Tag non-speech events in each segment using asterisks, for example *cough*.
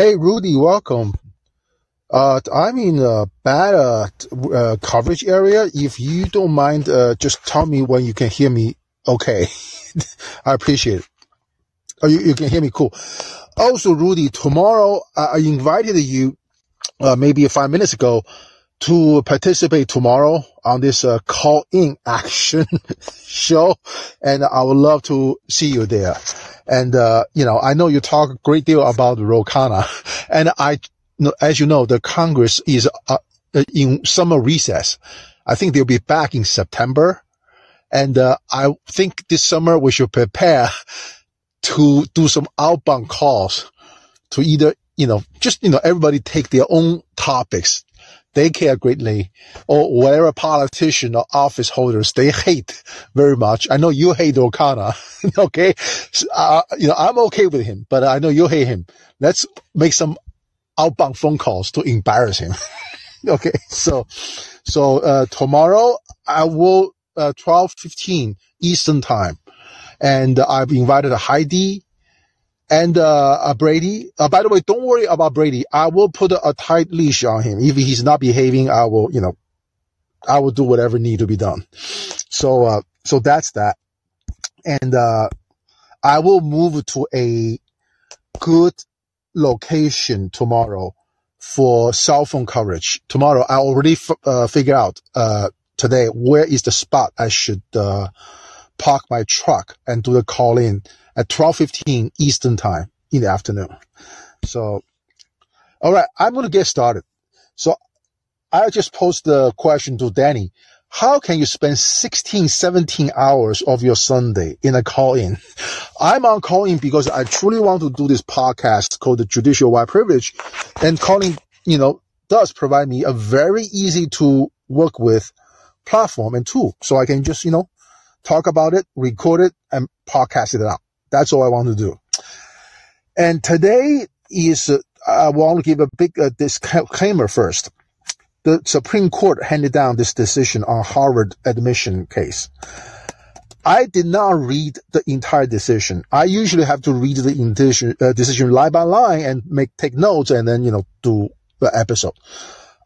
Hey, Rudy, welcome. Uh, I'm in a bad uh, uh, coverage area. If you don't mind, uh, just tell me when you can hear me. Okay, *laughs* I appreciate it. Oh, you, you can hear me. Cool. Also, Rudy, tomorrow I invited you, uh, maybe five minutes ago, to participate tomorrow on this uh, call in *laughs* action show, and I would love to see you there. And, uh, you know, I know you talk a great deal about Ro Khanna *laughs* and I, as you know, the Congress is uh, in summer recess. I think they'll be back in September. And, uh, I think this summer we should prepare *laughs* to do some outbound calls to either, you know, just, you know, everybody take their own topics they care greatly, or whatever politician or office holders they hate very much. I know you hate Khanna, *laughs* okay? Uh, you know, I'm okay with him, but I know you hate him. Let's make some outbound phone calls to embarrass him. *laughs* okay, so, so, uh, tomorrow I will, uh, 12.15 Eastern time. And I've invited Heidi, and uh, uh, Brady, uh, by the way, don't worry about Brady. I will put a, a, tight leash on him. If he's not behaving, I will, you know, I will do whatever need to be done. So, uh, so that's that. And, uh, I will move to a good location tomorrow for cell phone coverage. Tomorrow, I already f- uh, figure out, uh, today, where is the spot I should, uh, park my truck and do the call in at 12:15 Eastern time in the afternoon. So, all right, I'm going to get started. So, I just posed the question to Danny. How can you spend 16, 17 hours of your Sunday in a call in? I'm on call in because I truly want to do this podcast called the Judicial White Privilege and Callin, you know, does provide me a very easy to work with platform and tool. So I can just, you know, talk about it, record it and podcast it out. That's all I want to do. And today is, uh, I want to give a big uh, disclaimer first. The Supreme Court handed down this decision on Harvard admission case. I did not read the entire decision. I usually have to read the decision, uh, decision line by line and make take notes and then you know do the episode.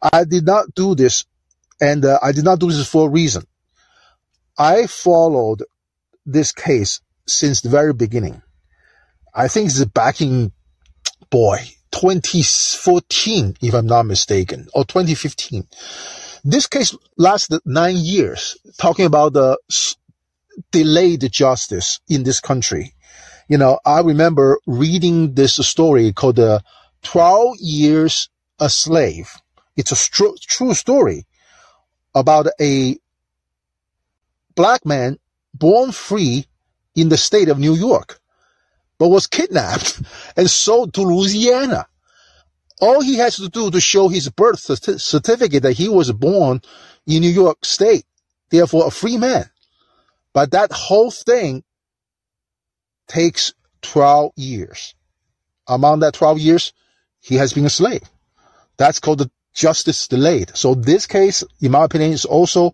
I did not do this, and uh, I did not do this for a reason. I followed this case since the very beginning. I think it's back in, boy, 2014, if I'm not mistaken, or 2015. This case lasted nine years, talking about the delayed justice in this country. You know, I remember reading this story called the uh, 12 Years a Slave. It's a stru- true story about a black man born free in the state of New York, but was kidnapped *laughs* and sold to Louisiana. All he has to do to show his birth certificate that he was born in New York State, therefore a free man. But that whole thing takes 12 years. Among that 12 years, he has been a slave. That's called the justice delayed. So this case, in my opinion, is also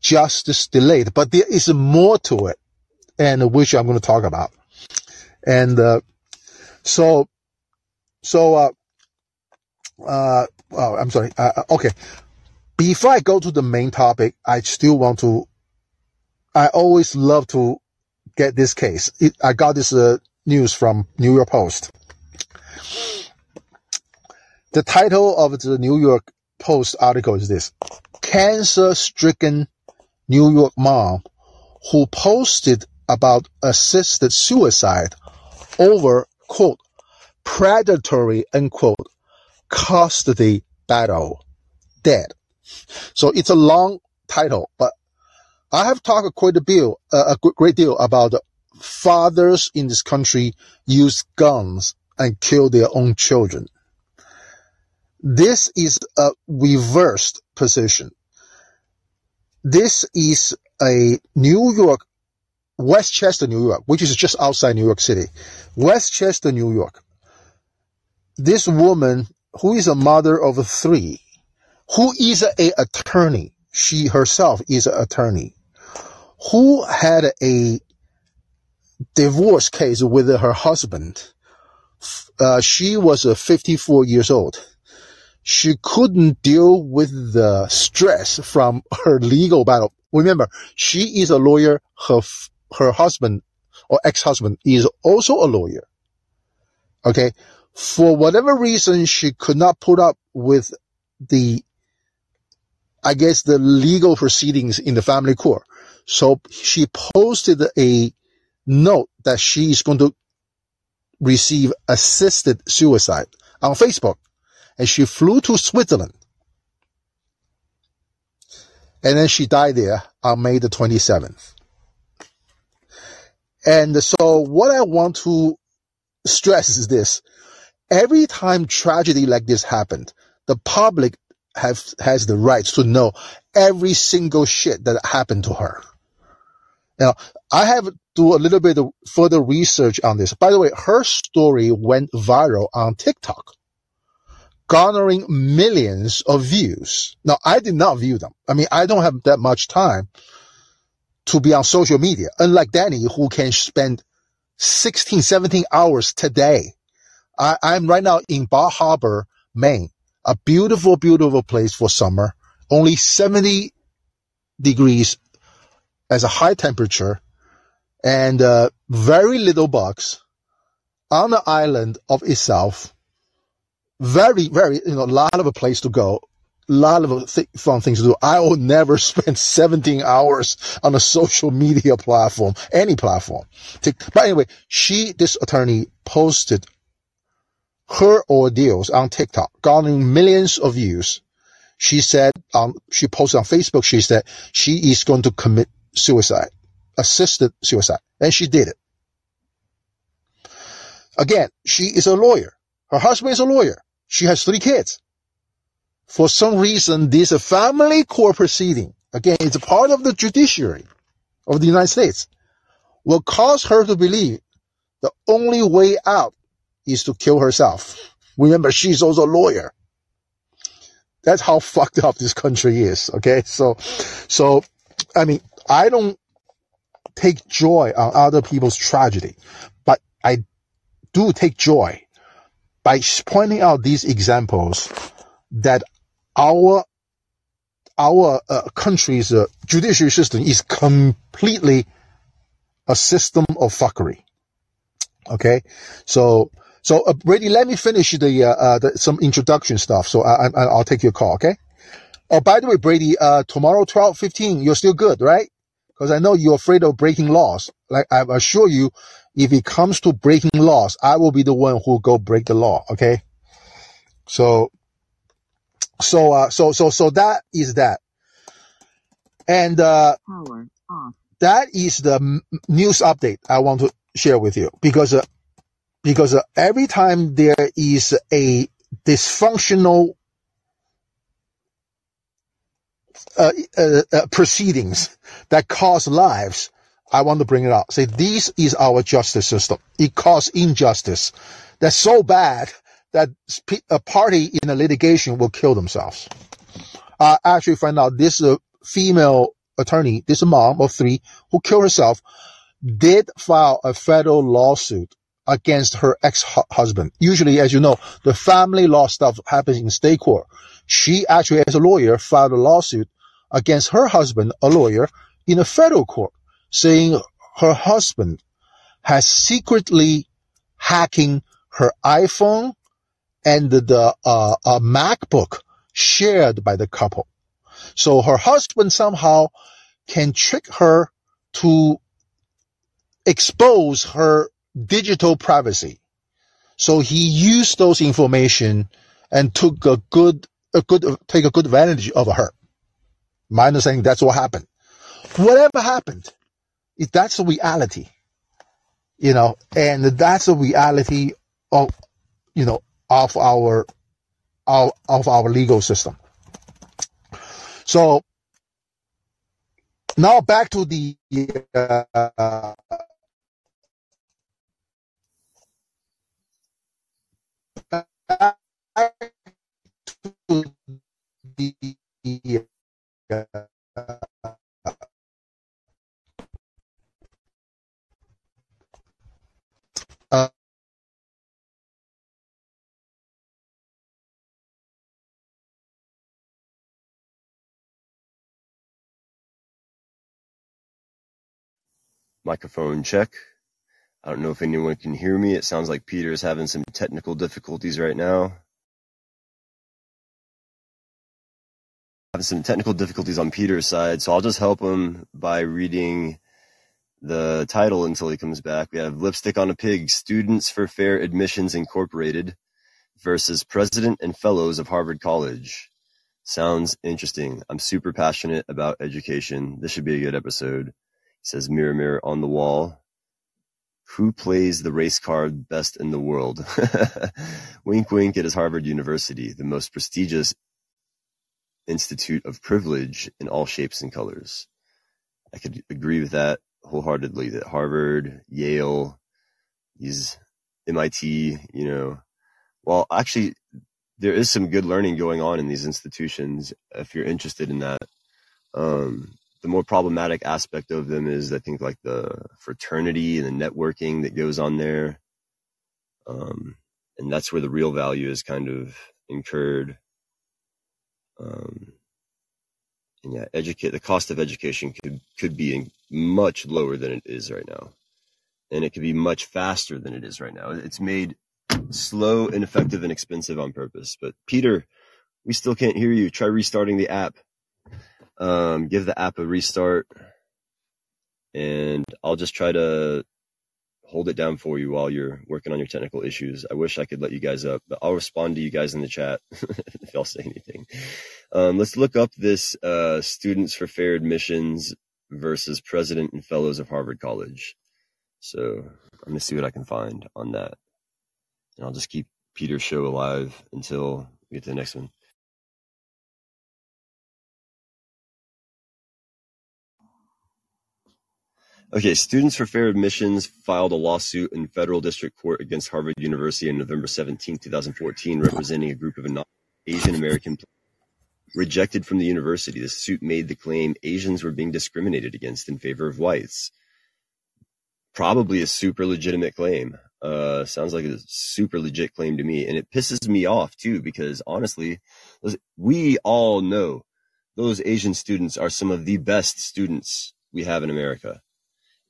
justice delayed, but there is more to it and which I'm going to talk about. And, uh, so, so, uh, uh, oh, I'm sorry. Uh, uh, okay. Before I go to the main topic, I still want to, I always love to get this case. It, I got this, uh, news from New York Post. The title of the New York Post article is this, cancer stricken New York mom who posted about assisted suicide over, quote, predatory, unquote, custody battle, dead. So it's a long title, but I have talked quite a bit, uh, a great deal about fathers in this country use guns and kill their own children. This is a reversed position. This is a New York Westchester, New York, which is just outside New York City. Westchester, New York. This woman, who is a mother of three, who is a attorney, she herself is an attorney, who had a divorce case with her husband Uh, she was uh, 54 years old. She couldn't deal with the stress from her legal battle. Remember, she is a lawyer. Her, her husband or ex-husband is also a lawyer. Okay. For whatever reason, she could not put up with the, I guess the legal proceedings in the family court. So she posted a note that she is going to receive assisted suicide on Facebook. And she flew to Switzerland. And then she died there on May the 27th. And so what I want to stress is this. Every time tragedy like this happened, the public have, has the right to know every single shit that happened to her. Now, I have do a little bit of further research on this. By the way, her story went viral on TikTok, garnering millions of views. Now, I did not view them. I mean, I don't have that much time to be on social media, unlike Danny, who can spend 16, 17 hours today. I, I'm right now in Bar Harbor, Maine, a beautiful, beautiful place for summer, only 70 degrees as a high temperature and uh, very little bugs on the island of itself. Very, very, you know, a lot of a place to go lot of th- fun things to do. I will never *laughs* spend 17 hours on a social media platform, any platform. But anyway, she, this attorney posted her ordeals on TikTok, garnering millions of views. She said, um, she posted on Facebook, she said she is going to commit suicide, assisted suicide. And she did it. Again, she is a lawyer. Her husband is a lawyer. She has three kids for some reason, this family court proceeding, again, it's a part of the judiciary of the United States, will cause her to believe the only way out is to kill herself. Remember, she's also a lawyer. That's how *laughs* fucked up this country is. Okay. So, so, I mean, I don't take joy on other people's tragedy, but I do take joy by pointing out these examples that our our uh, country's uh, judiciary system is completely a system of fuckery. Okay, so so uh, Brady, let me finish the, uh, uh, the some introduction stuff. So I, I will take your call. Okay. Oh, by the way, Brady, uh, tomorrow twelve fifteen, you're still good, right? Because I know you're afraid of breaking laws. Like I assure you, if it comes to breaking laws, I will be the one who go break the law. Okay. So so, uh, so, so, so that is that. And, uh, Power off. that is the news update I want to share with you because, uh, because uh, every time there is a dysfunctional uh, uh, uh, proceedings that cause lives, I want to bring it up. Say this is our justice system. It causes injustice. That's so bad that a party in a litigation will kill themselves. I actually find out this female attorney, this mom of three who killed herself, did file a federal lawsuit against her ex-husband. Usually, as you know, the family law stuff happens in state court. She actually, as a lawyer, filed a lawsuit against her husband, a lawyer, in a federal court, saying her husband has secretly hacking her iPhone and the uh, a MacBook shared by the couple. So her husband somehow can trick her to expose her digital privacy. So he used those information and took a good, a good, take a good advantage of her. My understanding, that's what happened. Whatever happened, if that's the reality, you know, and that's the reality of, you know, of our, of, of our legal system. So now back to the uh, to the uh, Microphone check. I don't know if anyone can hear me. It sounds like Peter is having some technical difficulties right now. Having some technical difficulties on Peter's side, so I'll just help him by reading the title until he comes back. We have Lipstick on a Pig Students for Fair Admissions Incorporated versus President and Fellows of Harvard College. Sounds interesting. I'm super passionate about education. This should be a good episode. Says, Mirror, mirror on the wall. Who plays the race card best in the world? *laughs* wink, wink. It is Harvard University, the most prestigious institute of privilege in all shapes and colors. I could agree with that wholeheartedly that Harvard, Yale, these MIT, you know, well, actually, there is some good learning going on in these institutions if you're interested in that. Um, the more problematic aspect of them is, I think, like the fraternity and the networking that goes on there. Um, and that's where the real value is kind of incurred. Um, and yeah, educate the cost of education could could be much lower than it is right now, and it could be much faster than it is right now. It's made slow, ineffective, and expensive on purpose. But Peter, we still can't hear you. Try restarting the app. Um, give the app a restart, and I'll just try to hold it down for you while you're working on your technical issues. I wish I could let you guys up, but I'll respond to you guys in the chat *laughs* if y'all say anything. Um, let's look up this uh, Students for Fair Admissions versus President and Fellows of Harvard College. So I'm going to see what I can find on that. And I'll just keep Peter's show alive until we get to the next one. Okay, Students for Fair Admissions filed a lawsuit in federal district court against Harvard University on November 17, 2014, representing a group of Asian American rejected from the university. The suit made the claim Asians were being discriminated against in favor of whites. Probably a super legitimate claim. Uh, sounds like a super legit claim to me, and it pisses me off too because honestly, we all know those Asian students are some of the best students we have in America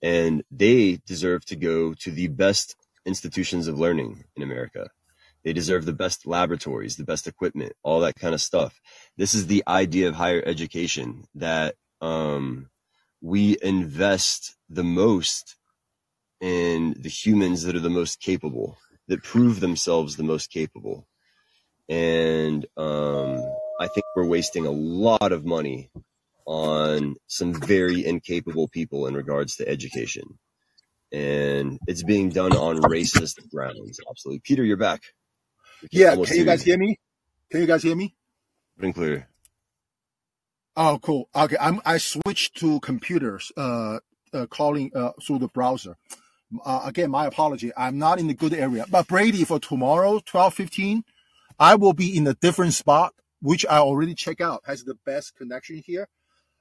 and they deserve to go to the best institutions of learning in America. They deserve the best laboratories, the best equipment, all that kind of stuff. This is the idea of higher education that um, we invest the most in the humans that are the most capable, that prove themselves the most capable. And um, I think we're wasting a lot of money on some very incapable people in regards to education. And it's being done on racist grounds. Absolutely. Peter, you're back. yeah. Can you guys hear me? Can you guys hear me? Been clear. Oh, cool. Okay. I'm, I switched to computers, uh, uh calling, uh, through the browser. Uh, again, my apology. I'm not in the good area, but Brady for tomorrow, 1215, I will be in a different spot, which I already check out, has the best connection here.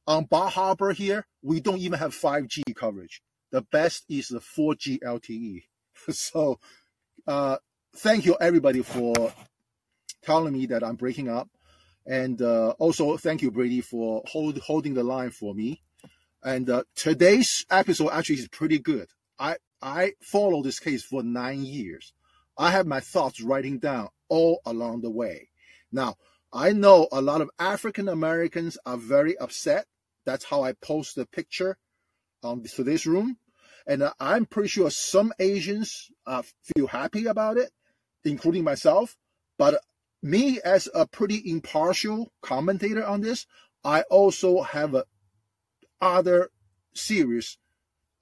On Bar Harbor here, we don't even have 5G coverage. The best is the 4G LTE. *laughs* so, uh, thank you everybody for telling me that I'm breaking up. And uh, also, thank you, Brady, for hold, holding the line for me. And uh, today's episode actually is pretty good. I, I follow this case for nine years. I have my thoughts writing down all along the way. Now, I know a lot of African Americans are very upset that's how I post the picture um, to this room. And uh, I'm pretty sure some Asians uh, feel happy about it, including myself. But me, as a pretty impartial commentator on this, I also have a other serious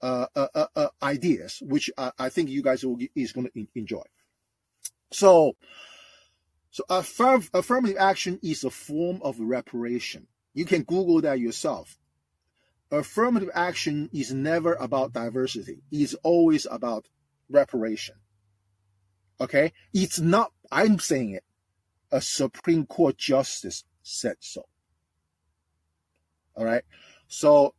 uh, uh, uh, uh ideas, which I, I, think you guys will, is going to enjoy. So, so affirm, affirmative action is a form of reparation. You can Google that yourself. Affirmative action is never about diversity. It's always about reparation. Okay? It's not, I'm saying it. A Supreme Court justice said so. All right. So,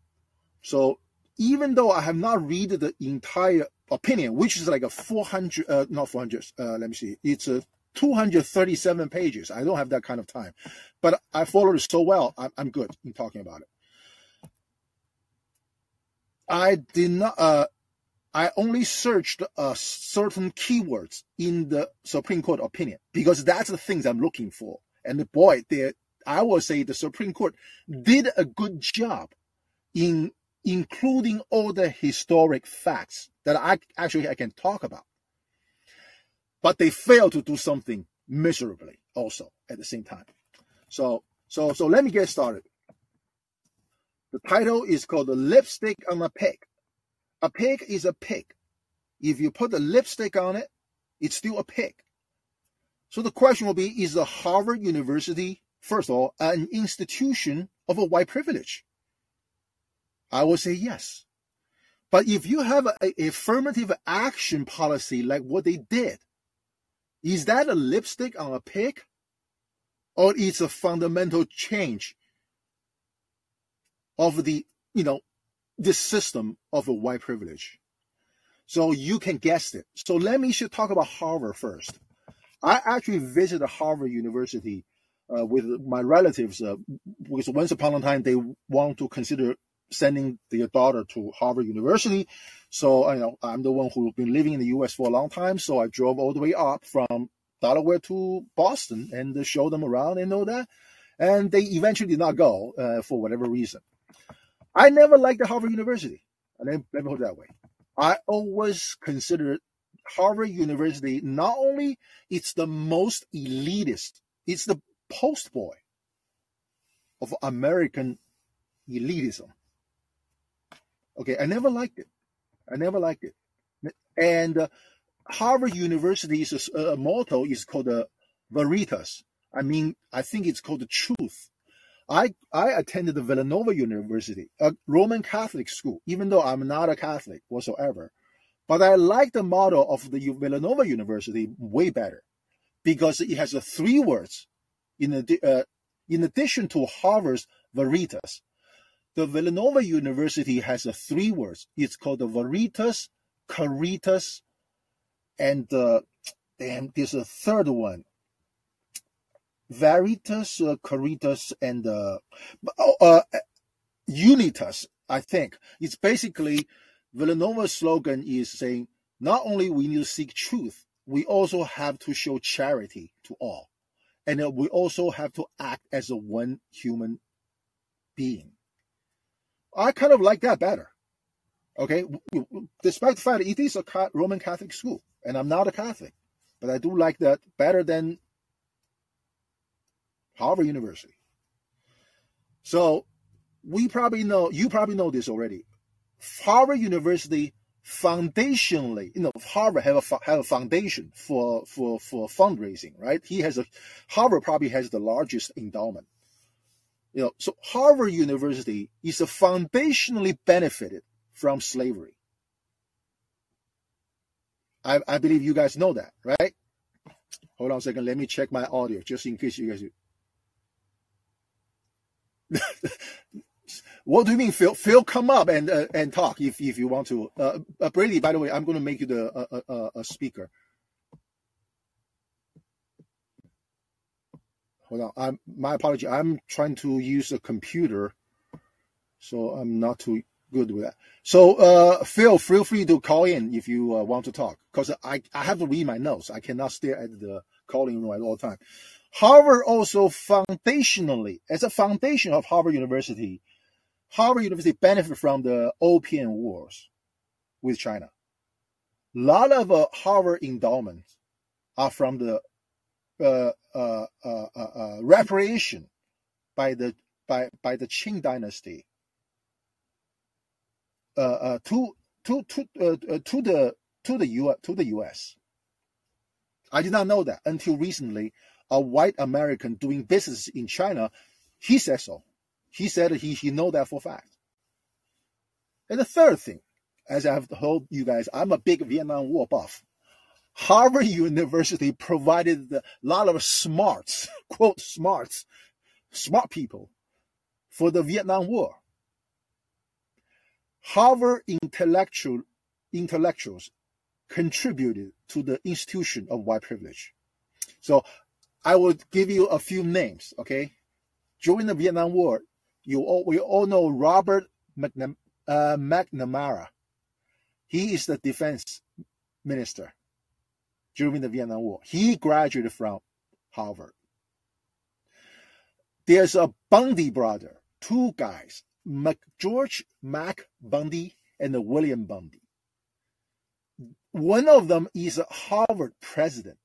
so even though I have not read the entire opinion, which is like a 400, uh, not 400, uh, let me see. It's a 237 pages. I don't have that kind of time, but I followed it so well. I'm, good in talking about it. I did not. Uh, I only searched uh, certain keywords in the Supreme Court opinion because that's the things I'm looking for. And boy, I will say the Supreme Court did a good job in including all the historic facts that I actually I can talk about. But they fail to do something miserably also at the same time. So so so let me get started. The title is called The Lipstick on a Pig. A pig is a pig. If you put the lipstick on it, it's still a pig. So the question will be, is the Harvard University, first of all, an institution of a white privilege? I will say yes. But if you have a, a affirmative action policy like what they did, is that a lipstick on a pig? Or it's a fundamental change of the, you know, this system of a white privilege. So you can guess it. So let me should talk about Harvard first. I actually visited Harvard University uh, with my relatives uh, because once upon a time they want to consider sending their daughter to Harvard University. So you know I'm the one who's been living in the U.S. for a long time, so I drove all the way up from Delaware to Boston and show them around and all that. And they eventually did not go uh, for whatever reason. I never liked the Harvard University. I never, never put it that way. I always considered Harvard University not only it's the most elitist, it's the post boy of American elitism. Okay, I never liked it. I never liked it. And uh, Harvard University's uh, motto is called uh, Veritas. I mean, I think it's called the truth. I, I attended the Villanova University, a Roman Catholic school, even though I'm not a Catholic whatsoever. But I like the model of the Villanova University way better because it has the three words in, uh, in addition to Harvard's Veritas. The Villanova University has a three words. It's called the Veritas, Caritas, and uh, and there's a third one. Veritas, uh, Caritas, and uh, uh, Unitas, I think. It's basically Villanova's slogan is saying not only we need to seek truth, we also have to show charity to all. And uh, we also have to act as a one human being. I kind of like that better. Okay, despite the fact that it is a Roman Catholic school, and I'm not a Catholic, but I do like that better than Harvard University. So we probably know, you probably know this already. Harvard University foundationally, you know, Harvard have a have a foundation for for for fundraising, right? He has a Harvard probably has the largest endowment. You know, so Harvard University is a foundationally benefited from slavery. I, I believe you guys know that, right? Hold on a second. Let me check my audio just in case you guys *laughs* what do you mean, Phil? Phil, come up and uh, and talk if if you want to. Uh, uh, Brady, by the way, I'm going to make you the uh, uh, uh, a speaker. On, I'm my apology. I'm trying to use a computer, so I'm not too good with that. So, uh, Phil, feel free to call in if you uh, want to talk, because I I have to read my notes. I cannot stare at the Callin room at all time. Harvard also foundationally, as a foundation of Harvard University, Harvard University benefit from the Opium Wars with China. A lot of uh, Harvard endowments are from the uh, uh, uh, uh, uh reparation by the by by the Qing dynasty to to to to the to the U to the U.S. I did not know that until recently a white American doing business in China, he said so. He said he, he know that for fact. And the third thing, as I've told you guys, I'm a big Vietnam War buff. Harvard University provided a lot of smarts, *laughs* quote smarts, smart people for the Vietnam War. Harvard intellectual intellectuals contributed to the institution of white privilege. So I will give you a few names, okay? During the Vietnam War, you all, we all know Robert McNam- uh, McNamara. He is the defense minister during the Vietnam War. He graduated from Harvard. There's a Bundy brother, two guys, Mac, George Mac Bundy and William Bundy. One of them is a Harvard president.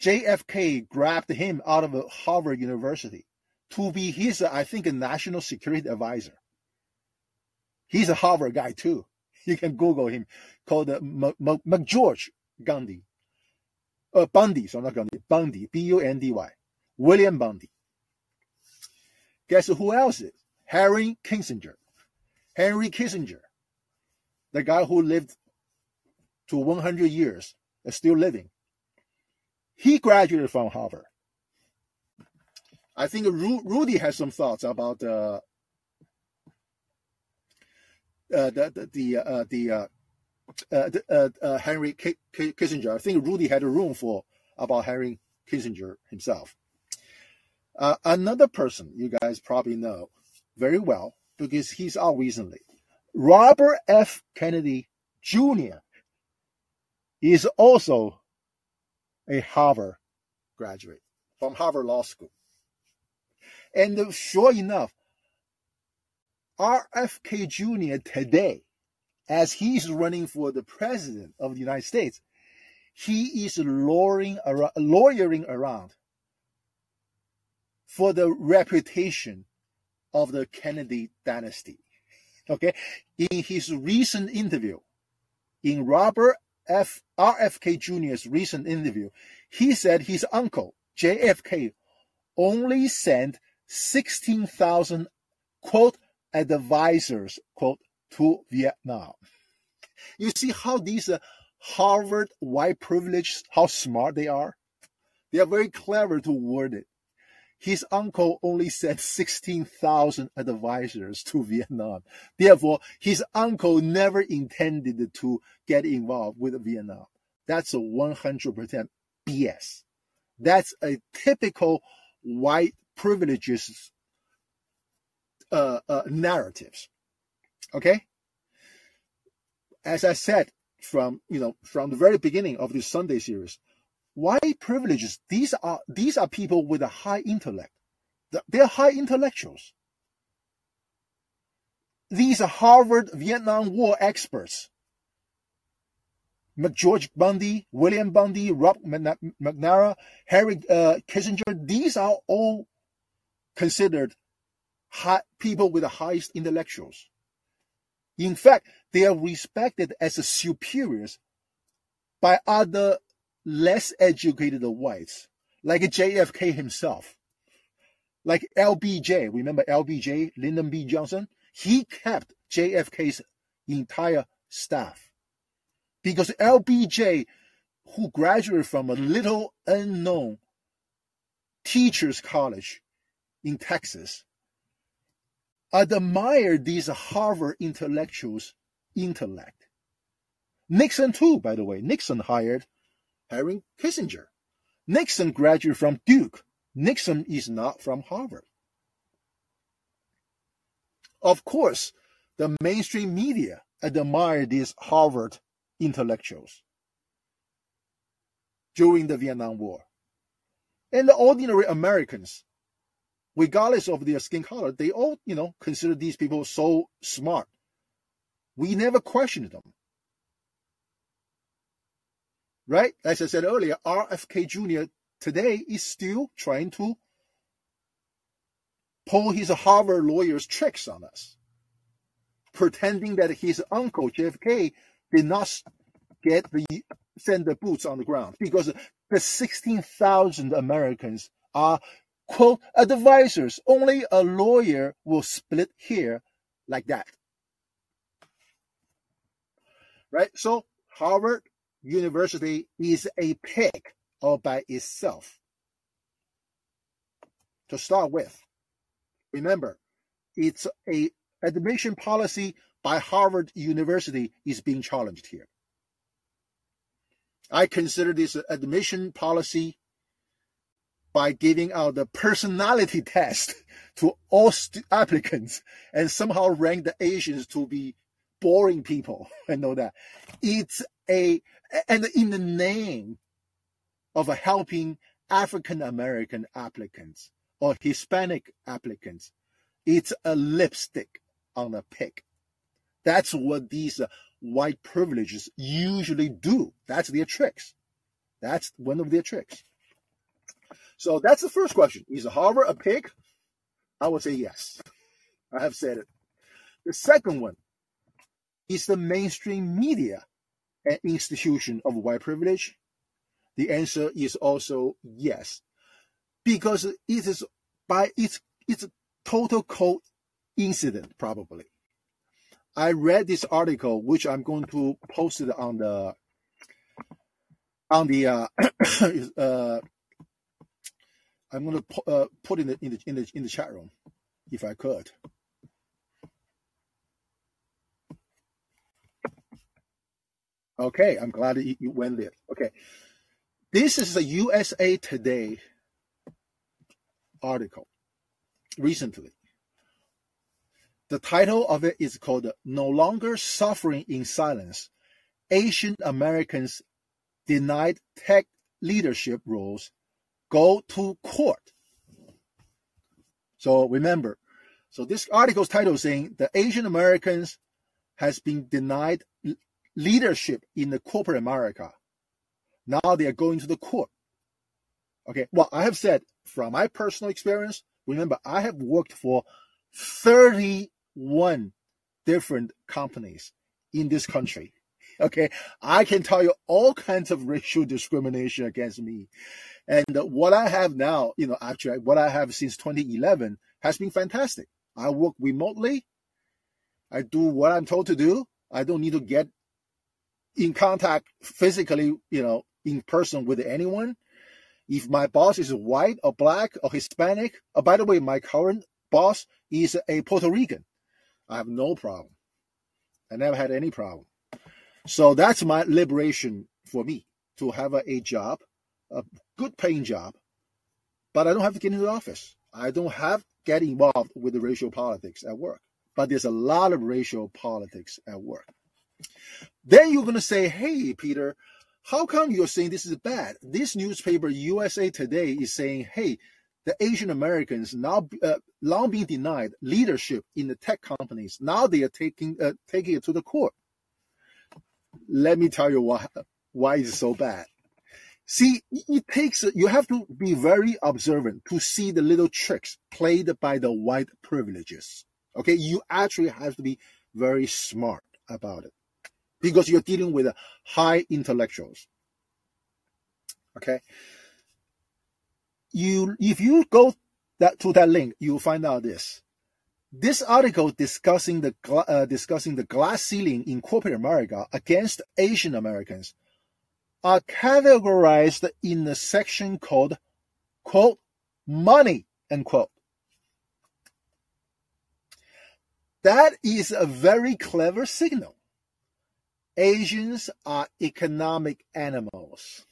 JFK grabbed him out of Harvard University to be his, I think, a national security advisor. He's a Harvard guy too. You can Google him, called uh, McGeorge Gandhi. Uh, Bundy, so not Gandhi, Bundy, B-U-N-D-Y. William Bundy. Guess who else is? Henry Kissinger. Henry Kissinger, the guy who lived to 100 years, is still living. He graduated from Harvard. I think Rudy has some thoughts about uh, uh, the the the, uh, the Uh, uh, uh, Henry K- K- Kissinger. I think Rudy had a room for about Henry Kissinger himself. another person you guys probably know very well because he's out recently. Robert F. Kennedy Jr. is also a Harvard graduate from Harvard Law School. And sure enough, RFK Jr. today, as he's running for the president of the United States, he is lawyering around, lawyering around for the reputation of the Kennedy dynasty. Okay, in his recent interview, in Robert F. RFK Jr.'s recent interview, he said his uncle JFK only sent 16,000 quote advisors quote to Vietnam. You see how these uh, Harvard white privilege, how smart they are? They are very clever to word it. His uncle only sent 16,000 advisors to Vietnam. Therefore, his uncle never intended to get involved with Vietnam. That's a 100% BS. That's a typical white privileges uh, uh, narratives. Okay? As I said from, you know, from the very beginning of this Sunday series, white privileges, these are, these are people with a high intellect. They're high intellectuals. These are Harvard Vietnam War experts. McGeorge Bundy, William Bundy, Rob McNara, Harry uh, Kissinger, these are all considered high, people with the highest intellectuals. In fact, they are respected as superiors by other less educated whites, like JFK himself, like LBJ. Remember LBJ, Lyndon B. Johnson? He kept JFK's entire staff because LBJ, who graduated from a little unknown teachers college in Texas, admired these Harvard intellectuals' intellect. Nixon too, by the way. Nixon hired Henry Kissinger. Nixon graduated from Duke. Nixon is not from Harvard. Of course, the mainstream media admired these Harvard intellectuals during the Vietnam War. And the ordinary Americans, regardless of their skin color, they all, you know, consider these people so smart. We never questioned them. Right? As I said earlier, RFK Jr. today is still trying to pull his Harvard lawyer's tricks on us, pretending that his uncle JFK did not get the send the boots on the ground because the 16,000 Americans are quote advisors. Only a lawyer will split here like that. Right? So Harvard University is a pig all by itself. To start with, remember, it's a admission policy by Harvard University is being challenged here. I consider this admission policy by giving out the personality test *laughs* to all applicants and somehow rank the Asians to be boring people. *laughs* I know that. It's a, and in the name of helping African American applicants or Hispanic applicants, it's a lipstick on a pig. That's what these uh, white privileges usually do. That's their tricks. That's one of their tricks. So that's the first question. Is Harvard a pig? I would say yes. I have said it. The second one is the mainstream media an institution of white privilege? The answer is also yes, because it is by its its total coincidence probably. I read this article, which I'm going to post it on the on the uh, *coughs* uh, I'm going to uh, put in the in the in the in the chat room, if I could. Okay, I'm glad you, you went there. Okay, this is a USA Today article recently. The title of it is called No Longer Suffering in Silence Asian Americans Denied Tech Leadership Roles Go to Court. So remember, so this article's title is saying the Asian Americans has been denied leadership in the corporate America. Now they are going to the court. Okay, well, I have said from my personal experience, remember, I have worked for 31 different companies in this country. Okay, I can tell you all kinds of racial discrimination against me. And what I have now, you know, actually, what I have since 2011 has been fantastic. I work remotely. I do what I'm told to do. I don't need to get in contact physically, you know, in person with anyone. If my boss is white or black or Hispanic, oh, by the way, my current boss is a Puerto Rican. I have no problem. I never had any problem. So that's my liberation for me to have a, a job, a good paying job, but I don't have to get into the office. I don't have to get involved with the racial politics at work. But there's a lot of racial politics at work. Then you're going to say, hey, Peter, how come you're saying this is bad? This newspaper, USA Today, is saying, hey, the Asian Americans now uh, long been denied leadership in the tech companies. Now they are taking uh, taking it to the court. Let me tell you why why it's so bad. See, it takes you have to be very observant to see the little tricks played by the white privileges. Okay, you actually have to be very smart about it because you're dealing with high intellectuals. Okay, you if you go that to that link, you'll find out this. This article discussing the uh, discussing the glass ceiling in corporate America against Asian Americans are categorized in the section called quote money end quote. That is a very clever signal. Asians are economic animals.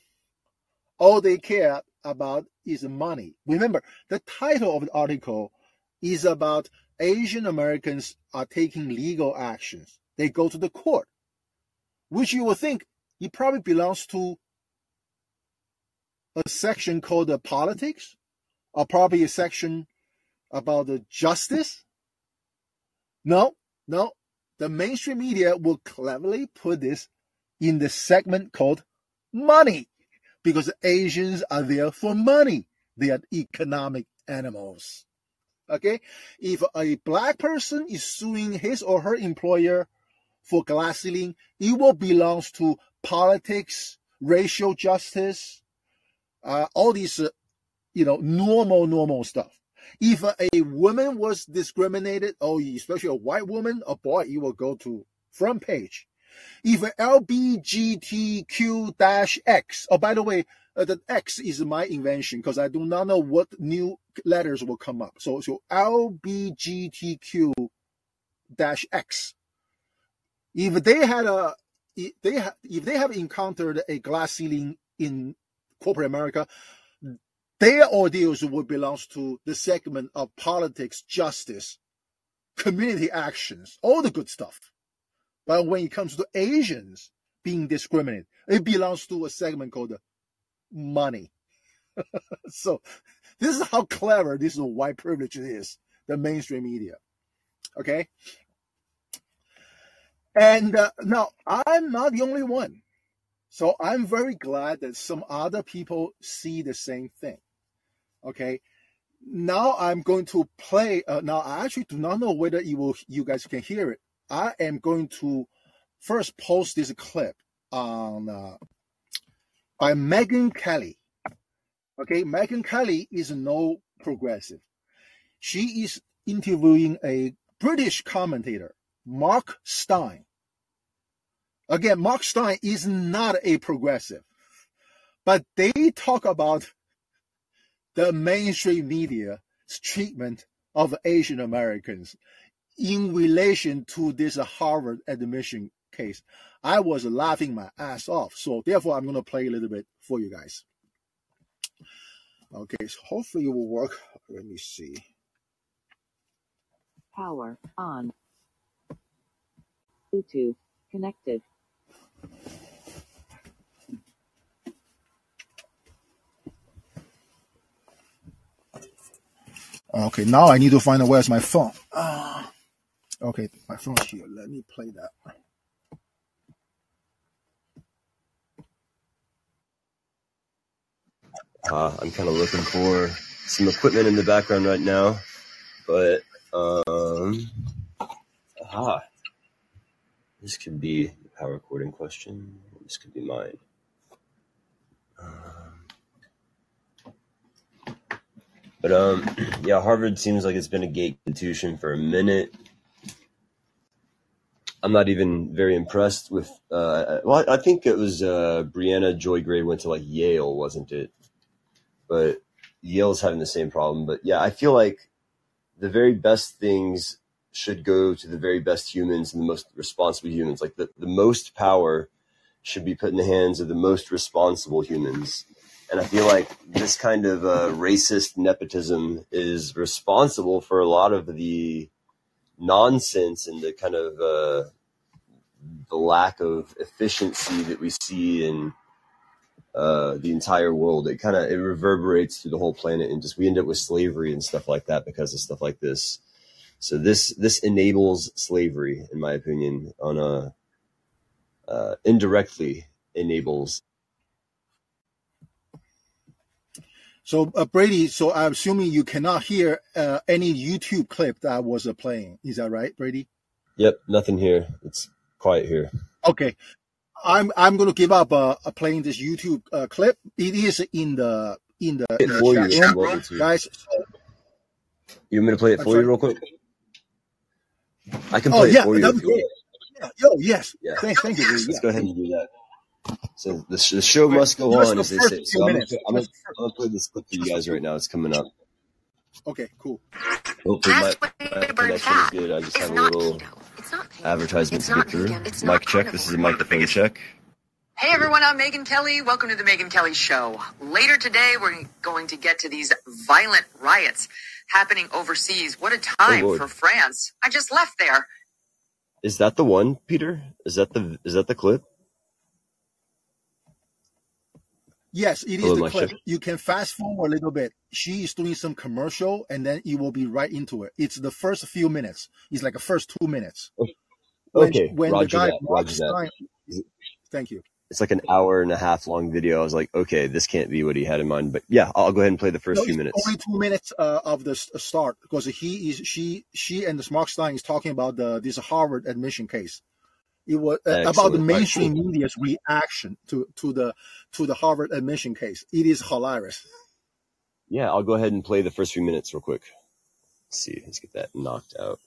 All they care about is money. Remember, the title of the article is about Asian Americans are taking legal actions. They go to the court, which you will think it probably belongs to a section called the politics, or probably a section about the justice. No, no, the mainstream media will cleverly put this in the segment called money because Asians are there for money. They are economic animals. Okay? If a black person is suing his or her employer for glass ceiling, it will belongs to politics, racial justice, uh, all these, uh, you know, normal, normal stuff. If a woman was discriminated, or especially a white woman, a boy, it will go to front page. If LBGTQ-X, oh, by the way, uh, the X is my invention because I do not know what new letters will come up. So, so LBGTQ dash X. If they had a, if they ha, if they have encountered a glass ceiling in corporate America, their ordeals would belong to the segment of politics, justice, community actions, all the good stuff. But when it comes to Asians being discriminated, it belongs to a segment called money. *laughs* so this is how clever this white privilege is, the mainstream media. Okay. And uh, now I'm not the only one. So I'm very glad that some other people see the same thing. Okay. Now I'm going to play. Uh, now I actually do not know whether you will, you guys can hear it. I am going to first post this clip on uh, by Megyn Kelly. Okay, Megyn Kelly is no progressive. She is interviewing a British commentator, Mark Steyn. Again, Mark Steyn is not a progressive, but they talk about the mainstream media's treatment of Asian Americans in relation to this Harvard admission case. I was laughing my ass off. So therefore, I'm going to play a little bit for you guys. Okay, so hopefully it will work. Let me see. Power on. Bluetooth connected. Okay, now I need to find out where's my phone. Uh, okay, my phone's here. Let me play that. Uh, I'm kind of looking for some equipment in the background right now, but um, aha, this could be the power cord in question. This could be mine. Um, but um, *clears throat* yeah, Harvard seems like it's been a gate institution for a minute. I'm not even very impressed with. Uh, well, I think it was uh, Briahna Joy Gray went to like Yale, wasn't it? But Yale's having the same problem. But yeah, I feel like the very best things should go to the very best humans and the most responsible humans. Like the, the most power should be put in the hands of the most responsible humans. And I feel like this kind of uh, racist nepotism is responsible for a lot of the nonsense and the kind of uh, the lack of efficiency that we see in uh, the entire world. It kind of it reverberates through the whole planet, and just we end up with slavery and stuff like that because of stuff like this. So this this enables slavery, in my opinion, on a uh, indirectly enables. So uh, Brady, so I'm assuming you cannot hear uh, any YouTube clip that I was uh, playing. Is that right, Brady? Yep, nothing here. It's quiet here. Okay, I'm I'm going to give up uh, playing this YouTube uh, clip. It is in the in the, in the chat room, guys. So, you want me to play it for you real quick? I can oh, play oh, yeah, it for you. Yeah. Yo, yes. Yeah. Thank, thank you. Let's yeah. go ahead and do that. So the, the show must go on, as they say. So I'm gonna, I'm, gonna, I'm gonna play this clip for you guys right now. It's coming up. Okay, cool. Hopefully my, my connection is good. I just have a little advertisement to get through. Mic check. This is a microphone check. Hey everyone, I'm Megyn Kelly. Welcome to the Megyn Kelly Show. Later today, we're going to get to these violent riots happening overseas. What a oh, time oh, for France. I just left there. Is that the one, Peter? Is that the is that the clip? Yes, it is the clip. You can fast forward a little bit. She is doing some commercial, and then it will be right into it. It's the first few minutes. It's like the first two minutes. Okay, when, when the guy that, Steyn, thank you. It's like an hour and a half long video. I was like, okay, this can't be what he had in mind. But yeah, I'll go ahead and play the first no, few minutes. Only two minutes uh, of the start because he is she she and the Mark Steyn is talking about the this Harvard admission case. It was uh, about the mainstream media's reaction to, to the to the Harvard admission case. It is hilarious. Yeah, I'll go ahead and play the first few minutes real quick. Let's see, let's get that knocked out.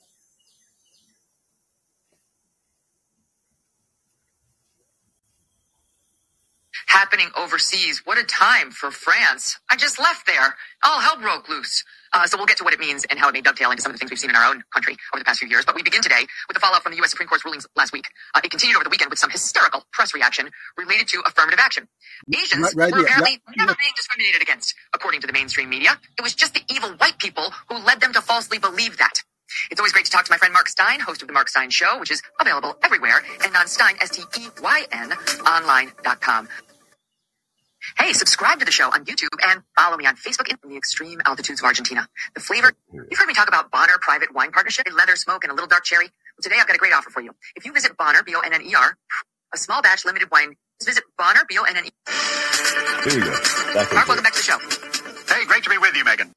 Happening overseas. What a time for France. I just left there. All hell broke loose. Uh, so we'll get to what it means and how it may dovetail into some of the things we've seen in our own country over the past few years. But we begin today with the fallout from the U.S. Supreme Court's rulings last week. Uh, it continued over the weekend with some hysterical press reaction related to affirmative action. Asians right, right, were yeah, apparently yeah, never yeah. being discriminated against, according to the mainstream media. It was just the evil white people who led them to falsely believe that. It's always great to talk to my friend Mark Steyn, host of The Mark Steyn Show, which is available everywhere, and on Steyn, S-T-E-Y-N, online.com. Hey, subscribe to the show on YouTube and follow me on Facebook in the extreme altitudes of Argentina. The flavor, you've heard me talk about Bonner Private Wine Partnership, a leather smoke and a little dark cherry. Well, today I've got a great offer for you. If you visit Bonner, B-O-N-N-E-R, a small batch limited wine, visit Bonner, B-O-N-N-E-R. Here you go. Mark, welcome back to the show. Hey, great to be with you, Megyn.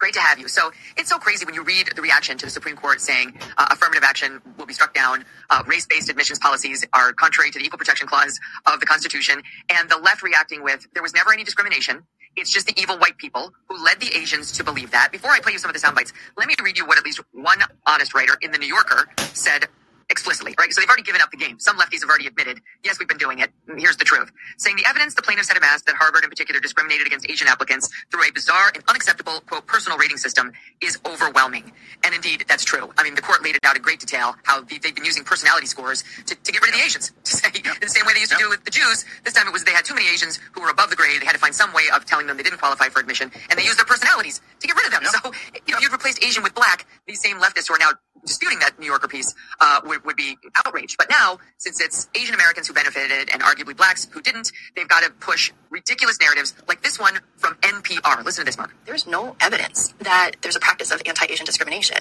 Great to have you. So it's so crazy when you read the reaction to the Supreme Court saying uh, affirmative action will be struck down. Uh, race-based admissions policies are contrary to the Equal Protection Clause of the Constitution, and the left reacting with there was never any discrimination. It's just the evil white people who led the Asians to believe that. Before I play you some of the sound bites, let me read you what at least one honest writer in the New Yorker said explicitly, right? So they've already given up the game. Some lefties have already admitted, yes, we've been doing it. Here's the truth. Saying the evidence the plaintiffs had amassed that Harvard in particular discriminated against Asian applicants through a bizarre and unacceptable, quote, personal rating system is overwhelming. And indeed, that's true. I mean, the court laid it out in great detail how they've been using personality scores to, to get rid of the Asians. *laughs* To say, in the same way they used to do with the Jews, this time it was they had too many Asians who were above the grade. They had to find some way of telling them they didn't qualify for admission, and they used their personalities to get rid of them. So if you'd replaced Asian with black, these same leftists who are now disputing that New Yorker piece uh, would, would be outraged. But now, since it's Asian Americans who benefited and arguably blacks who didn't, they've got to push ridiculous narratives like this one from NPR. Listen to this, Mark. There's no evidence that there's a practice of anti-Asian discrimination.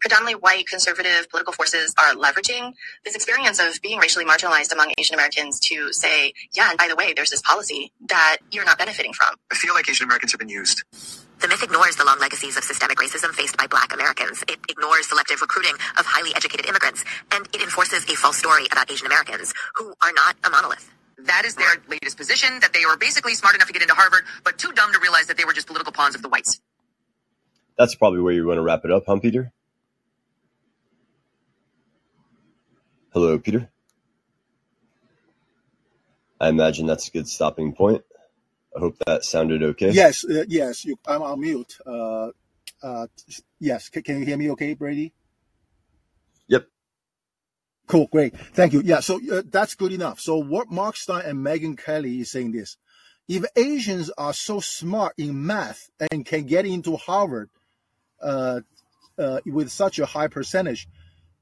Predominantly white conservative political forces are leveraging this experience of being racially marginalized among Asian Americans to say, yeah, and by the way, there's this policy that you're not benefiting from. I feel like Asian Americans have been used the myth ignores the long legacies of systemic racism faced by black Americans. It ignores selective recruiting of highly educated immigrants, and it enforces a false story about Asian Americans who are not a monolith. That is their latest position, that they were basically smart enough to get into Harvard, but too dumb to realize that they were just political pawns of the whites. That's probably where you want to wrap it up, huh, Peter? Hello, Peter. I imagine that's a good stopping point. I hope that sounded okay. Yes, uh, yes. You, I'm on mute. Uh, uh, yes. Can, can you hear me okay, Brady? Yep. Cool, great. Thank you. Yeah, so uh, that's good enough. So what Mark Steyn and Megyn Kelly is saying this, if Asians are so smart in math and can get into Harvard uh, uh, with such a high percentage,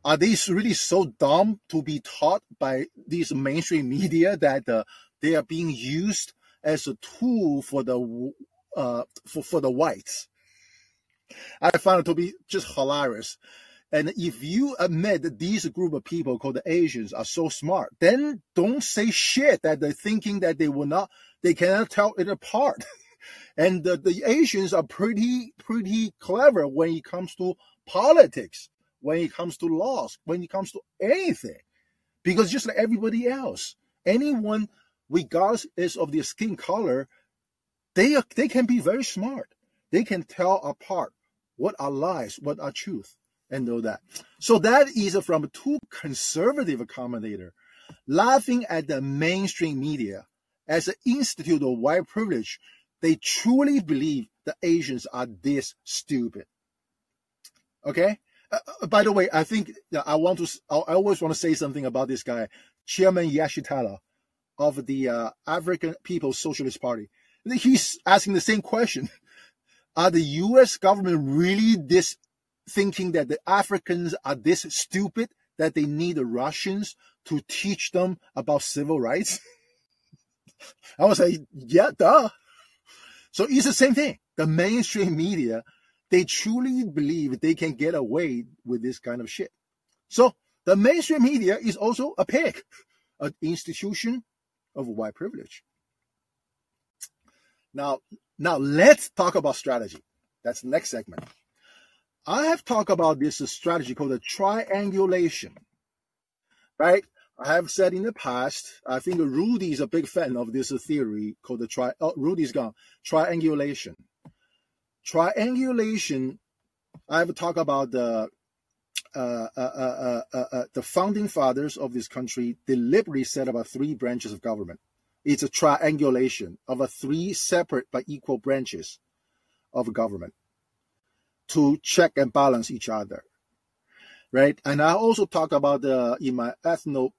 are they really so dumb to be taught by these mainstream media that uh, they are being used as a tool for the uh, for, for the whites. I found it to be just hilarious. And if you admit that these group of people called the Asians are so smart, then don't say shit that they're thinking that they will not, they cannot tell it apart. *laughs* and the, the Asians are pretty, pretty clever when it comes to politics, when it comes to laws, when it comes to anything. Because just like everybody else, anyone regardless of their skin color, they they can be very smart. They can tell apart what are lies, what are truth, and know that. So that is from two conservative commentator laughing at the mainstream media as an institute of white privilege. They truly believe the Asians are this stupid. Okay. Uh, uh by the way, I think I want to. I always want to say something about this guy, Chairman Yeshitela of the uh, African People's Socialist Party. He's asking the same question. *laughs* Are the US government really this thinking that the Africans are this stupid that they need the Russians to teach them about civil rights? *laughs* I was like, yeah, duh. So it's the same thing. The mainstream media, they truly believe they can get away with this kind of shit. So the mainstream media is also a pig, an institution of white privilege. Now, now let's talk about strategy. That's the next segment. I have talked about this strategy called the triangulation, right? I have said in the past, I think Rudy is a big fan of this theory called the tri. Oh, Rudy's gone. Triangulation. Triangulation. I have talked about the uh uh, uh, uh, uh, the founding fathers of this country deliberately set about three branches of government. It's a triangulation of a three separate but equal branches of government to check and balance each other. Right? And I also talk about in my ethno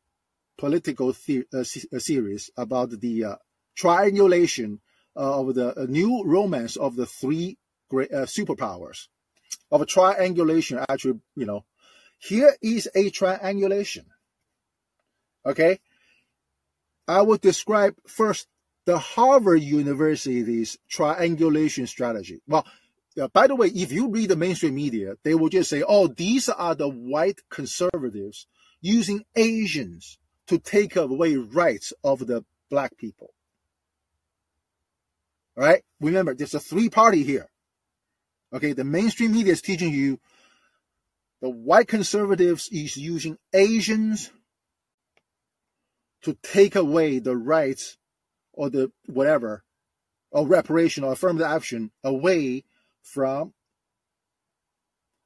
political series about the triangulation of the new romance of the three great superpowers of a triangulation. Actually, you know, here is a triangulation. Okay, I will describe first the Harvard University's triangulation strategy. Well, uh, by the way, if you read the mainstream media, they will just say, "Oh, these are the white conservatives using Asians to take away rights of the black people. All right? Remember, there's a three party here. Okay, the mainstream media is teaching you the white conservatives is using Asians to take away the rights or the whatever or reparation or affirmative action away from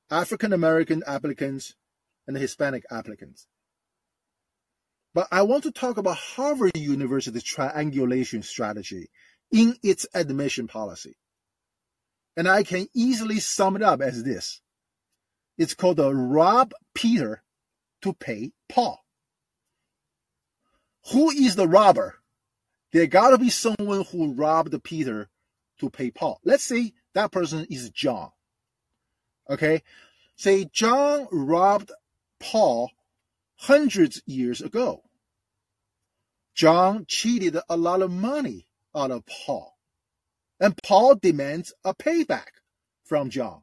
African American applicants and Hispanic applicants. But I want to talk about Harvard University's triangulation strategy in its admission policy. And I can easily sum it up as this. It's called the rob Peter to pay Paul. Who is the robber? There gotta be someone who robbed Peter to pay Paul. Let's say that person is John. Okay? Say John robbed Paul hundreds years ago. John cheated a lot of money out of Paul, and Paul demands a payback from John.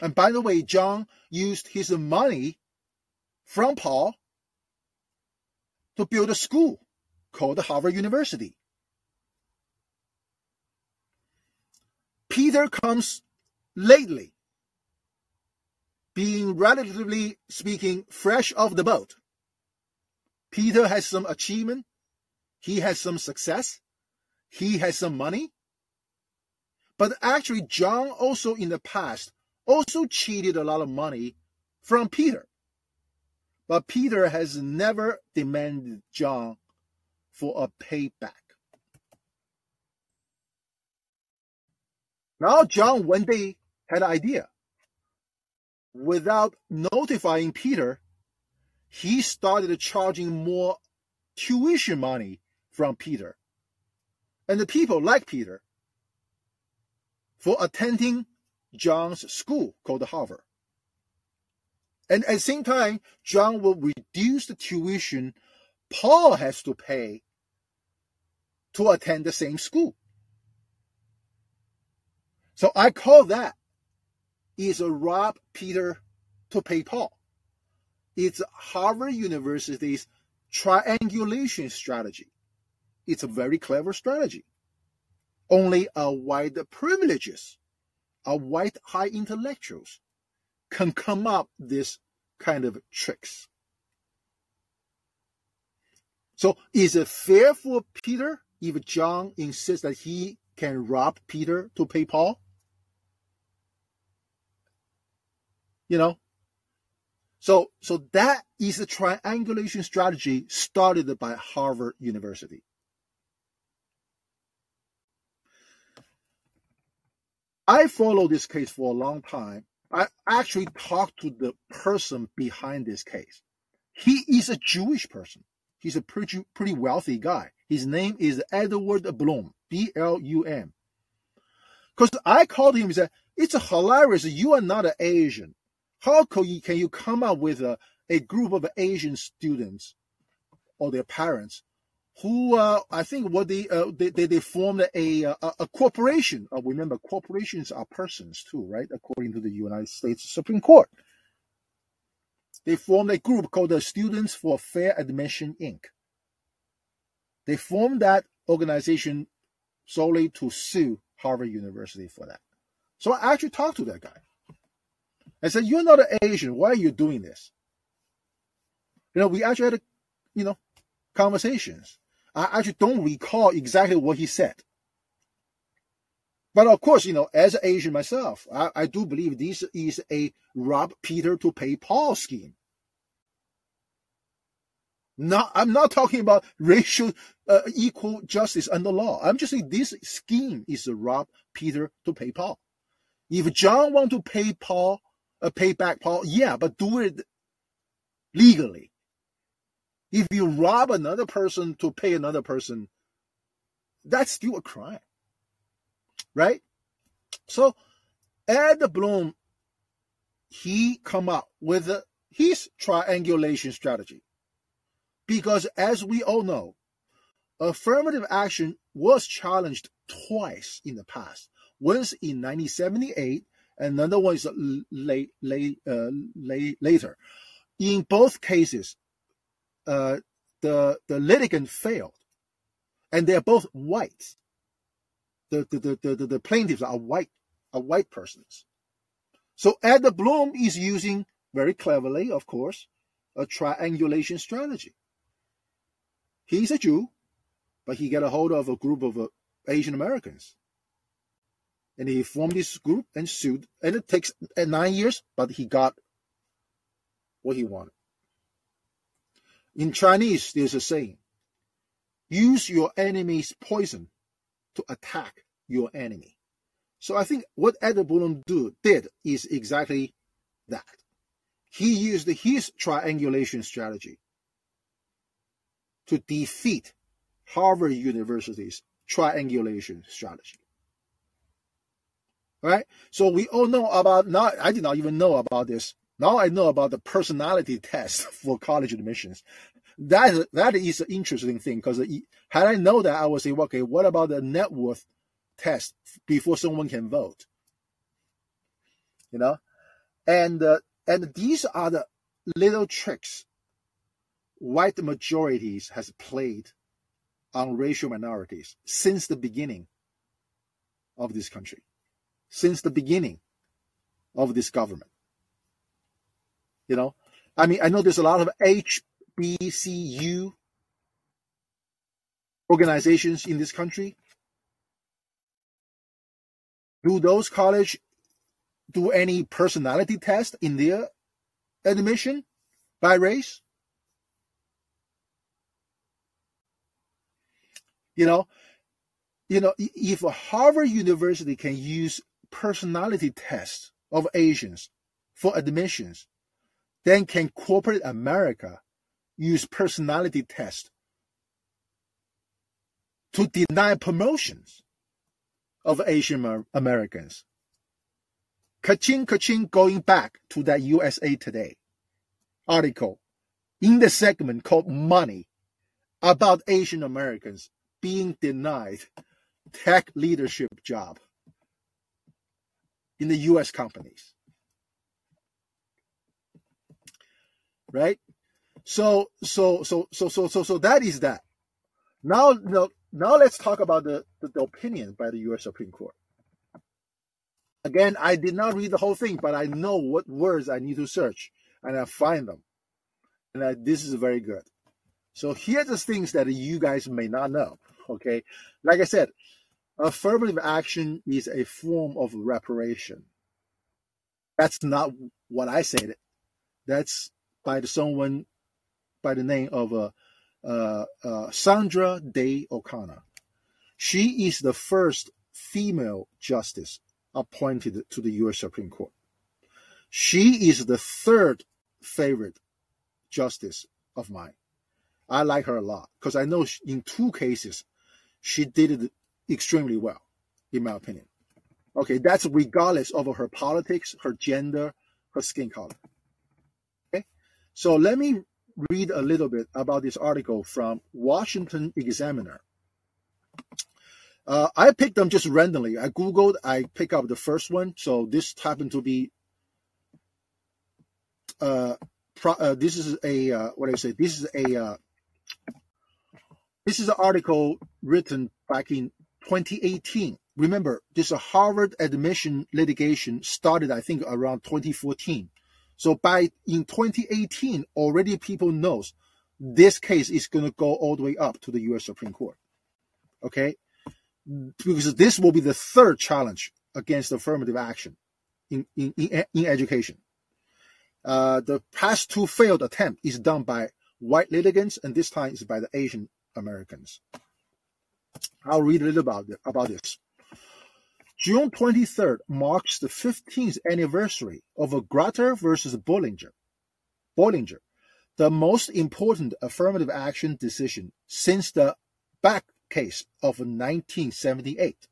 And by the way, John used his money from Paul to build a school called Harvard University. Peter comes lately being relatively speaking fresh off the boat. Peter has some achievement, he has some success, he has some money. But actually, John also in the past also cheated a lot of money from Peter. But Peter has never demanded John for a payback. Now John one day had an idea without notifying Peter, he started charging more tuition money from Peter. And the people like Peter for attending John's school called Harvard. And at the same time, John will reduce the tuition Paul has to pay to attend the same school. So I call that is a rob Peter to pay Paul. It's Harvard University's triangulation strategy. It's a very clever strategy. Only a white privileges, a white high intellectuals can come up this kind of tricks. So is it fair for Peter if John insists that he can rob Peter to pay Paul? you know so so that is the triangulation strategy started by harvard university i followed this case for a long time. I actually talked to the person behind this case. He is a jewish person. He's a pretty pretty wealthy guy. His name is edward blum b-l-u-m because i called him and said it's hilarious you are not an asian. How can you, can you come up with a, a group of Asian students or their parents who uh, I think what they, uh, they, they they formed a a, a corporation. Uh, remember, corporations are persons too, right? According to the United States Supreme Court, they formed a group called the Students for Fair Admission Inc. They formed that organization solely to sue Harvard University for that. So I actually talked to that guy. I said, You're not an Asian. Why are you doing this? You know, we actually had, a, you know, conversations. I actually don't recall exactly what he said. But of course, you know, as an Asian myself, I, I do believe this is a rob Peter to pay Paul scheme. Not, I'm not talking about racial uh, equal justice under law. I'm just saying this scheme is to rob Peter to pay Paul. If John want to pay Paul, uh, pay back Paul, yeah, but do it legally. If you rob another person to pay another person, that's still a crime, right? So Ed Blum, he come up with his triangulation strategy. Because as we all know, affirmative action was challenged twice in the past. Once in 1978, and another one is late, late, uh, late, later. In both cases, uh, the the litigant failed, and they are both white. The the, the, the, the plaintiffs are white are white persons. So Ed Blum is using very cleverly, of course, a triangulation strategy. He's a Jew, but he got a hold of a group of uh, Asian Americans. And he formed this group and sued. And it takes uh, nine years, but he got what he wanted. In Chinese, there's a saying use your enemy's poison to attack your enemy. So I think what Ed Blum do, did is exactly that. He used his triangulation strategy to defeat Harvard University's triangulation strategy. Right? So we all know about now I did not even know about this. Now I know about the personality test *laughs* for college admissions. That that is an interesting thing because had I know that I would say, okay, what about the net worth test before someone can vote? You know, and uh, and these are the little tricks white majorities has played on racial minorities since the beginning of this country, since the beginning of this government. You know, I mean, I know there's a lot of HBCU organizations in this country. Do those college do any personality test in their admission by race? You know, you know, if a Harvard University can use personality tests of Asians for admissions, then can corporate America use personality tests to deny promotions of Asian Americans? Kaching, kaching, going back to that USA Today article in the segment called Money about Asian Americans being denied tech leadership job in the US companies. Right? So so so so so so so that is that. Now now now let's talk about the, the, the opinion by the US Supreme Court. Again, I did not read the whole thing, but I know what words I need to search and I find them. And I, this is very good. So here's the things that you guys may not know. Okay. Like I said, affirmative action is a form of reparation. That's not what I said. That's by someone by the name of uh, uh, uh, Sandra Day O'Connor. She is the first female justice appointed to the U.S. Supreme Court. She is the third favorite justice of mine. I like her a lot because I know in two cases she did it extremely well, in my opinion. Okay, that's regardless of her politics, her gender, her skin color. So let me read a little bit about this article from Washington Examiner. Uh, I picked them just randomly. I googled, I pick up the first one. So this happened to be. Uh, pro, uh, this is a uh, what do I say? This is a uh, this is an article written back in 2018. Remember, this Harvard admission litigation started, I think, around 2014. So by in 2018, already people knows this case is going to go all the way up to the U.S. Supreme Court. Okay, because this will be the third challenge against affirmative action in in in, in education. Uh, the past two failed attempt is done by white litigants, and this time is by the Asian Americans. I'll read a little about, about this. June 23rd marks the 15th anniversary of Grutter versus Bollinger. Bollinger, the most important affirmative action decision since the Bakke case of 1978.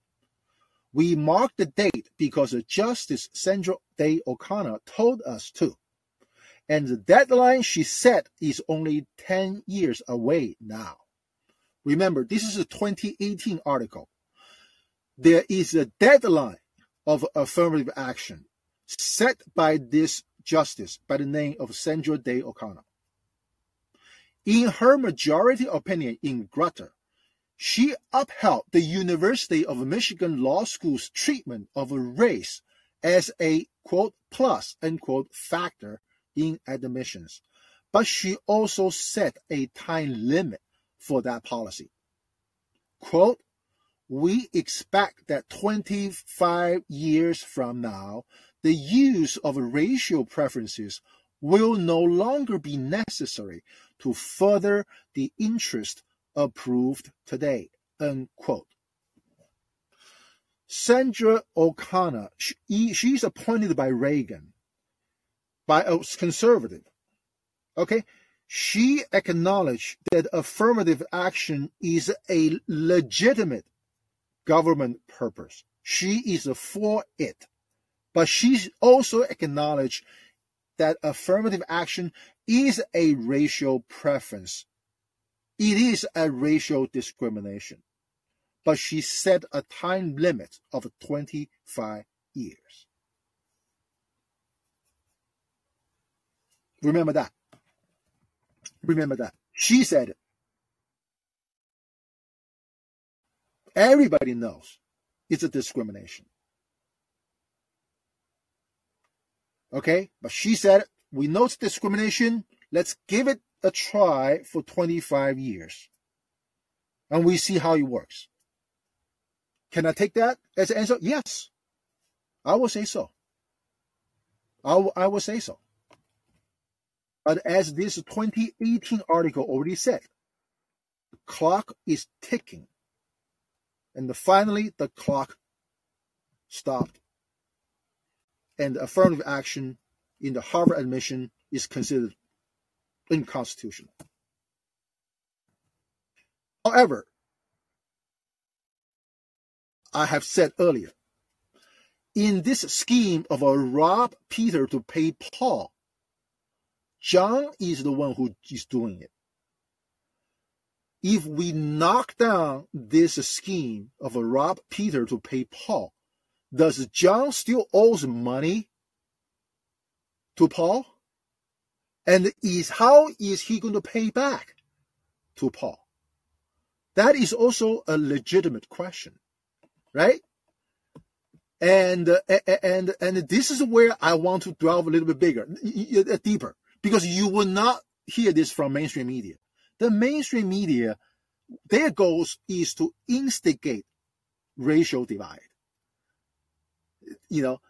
We mark the date because Justice Sandra Day O'Connor told us to. And the deadline she set is only 10 years away now. Remember, this is a 2018 article. There is a deadline of affirmative action set by this justice by the name of Sandra Day O'Connor. In her majority opinion in Grutter, she upheld the University of Michigan Law School's treatment of race as a quote plus unquote factor in admissions, but she also set a time limit for that policy. Quote, we expect that 25 years from now, the use of racial preferences will no longer be necessary to further the interest approved today. Unquote. Sandra O'Connor, she, she's appointed by Reagan, by a conservative. Okay, she acknowledged that affirmative action is a legitimate government purpose. She is for it. But she also acknowledged that affirmative action is a racial preference it is a racial discrimination, but she set a time limit of 25 years. Remember that. Remember that. She said it. Everybody knows it's a discrimination. Okay? But she said, we know it's discrimination. Let's give it a try for 25 years. And we see how it works. Can I take that as an answer? Yes. I will say so. I will, I will say so. But as this 2018 article already said, the clock is ticking. And finally, the clock stopped. And affirmative action in the Harvard admission is considered unconstitutional. However, I have said earlier, in this scheme of a rob Peter to pay Paul, John is the one who is doing it. If we knock down this scheme of rob Peter to pay Paul, does John still owes money to Paul? And is how is he going to pay back to Paul? That is also a legitimate question, right? And and and this is where I want to delve a little bit bigger, deeper, because you will not hear this from mainstream media. The mainstream media, their goals is to instigate racial divide. You know,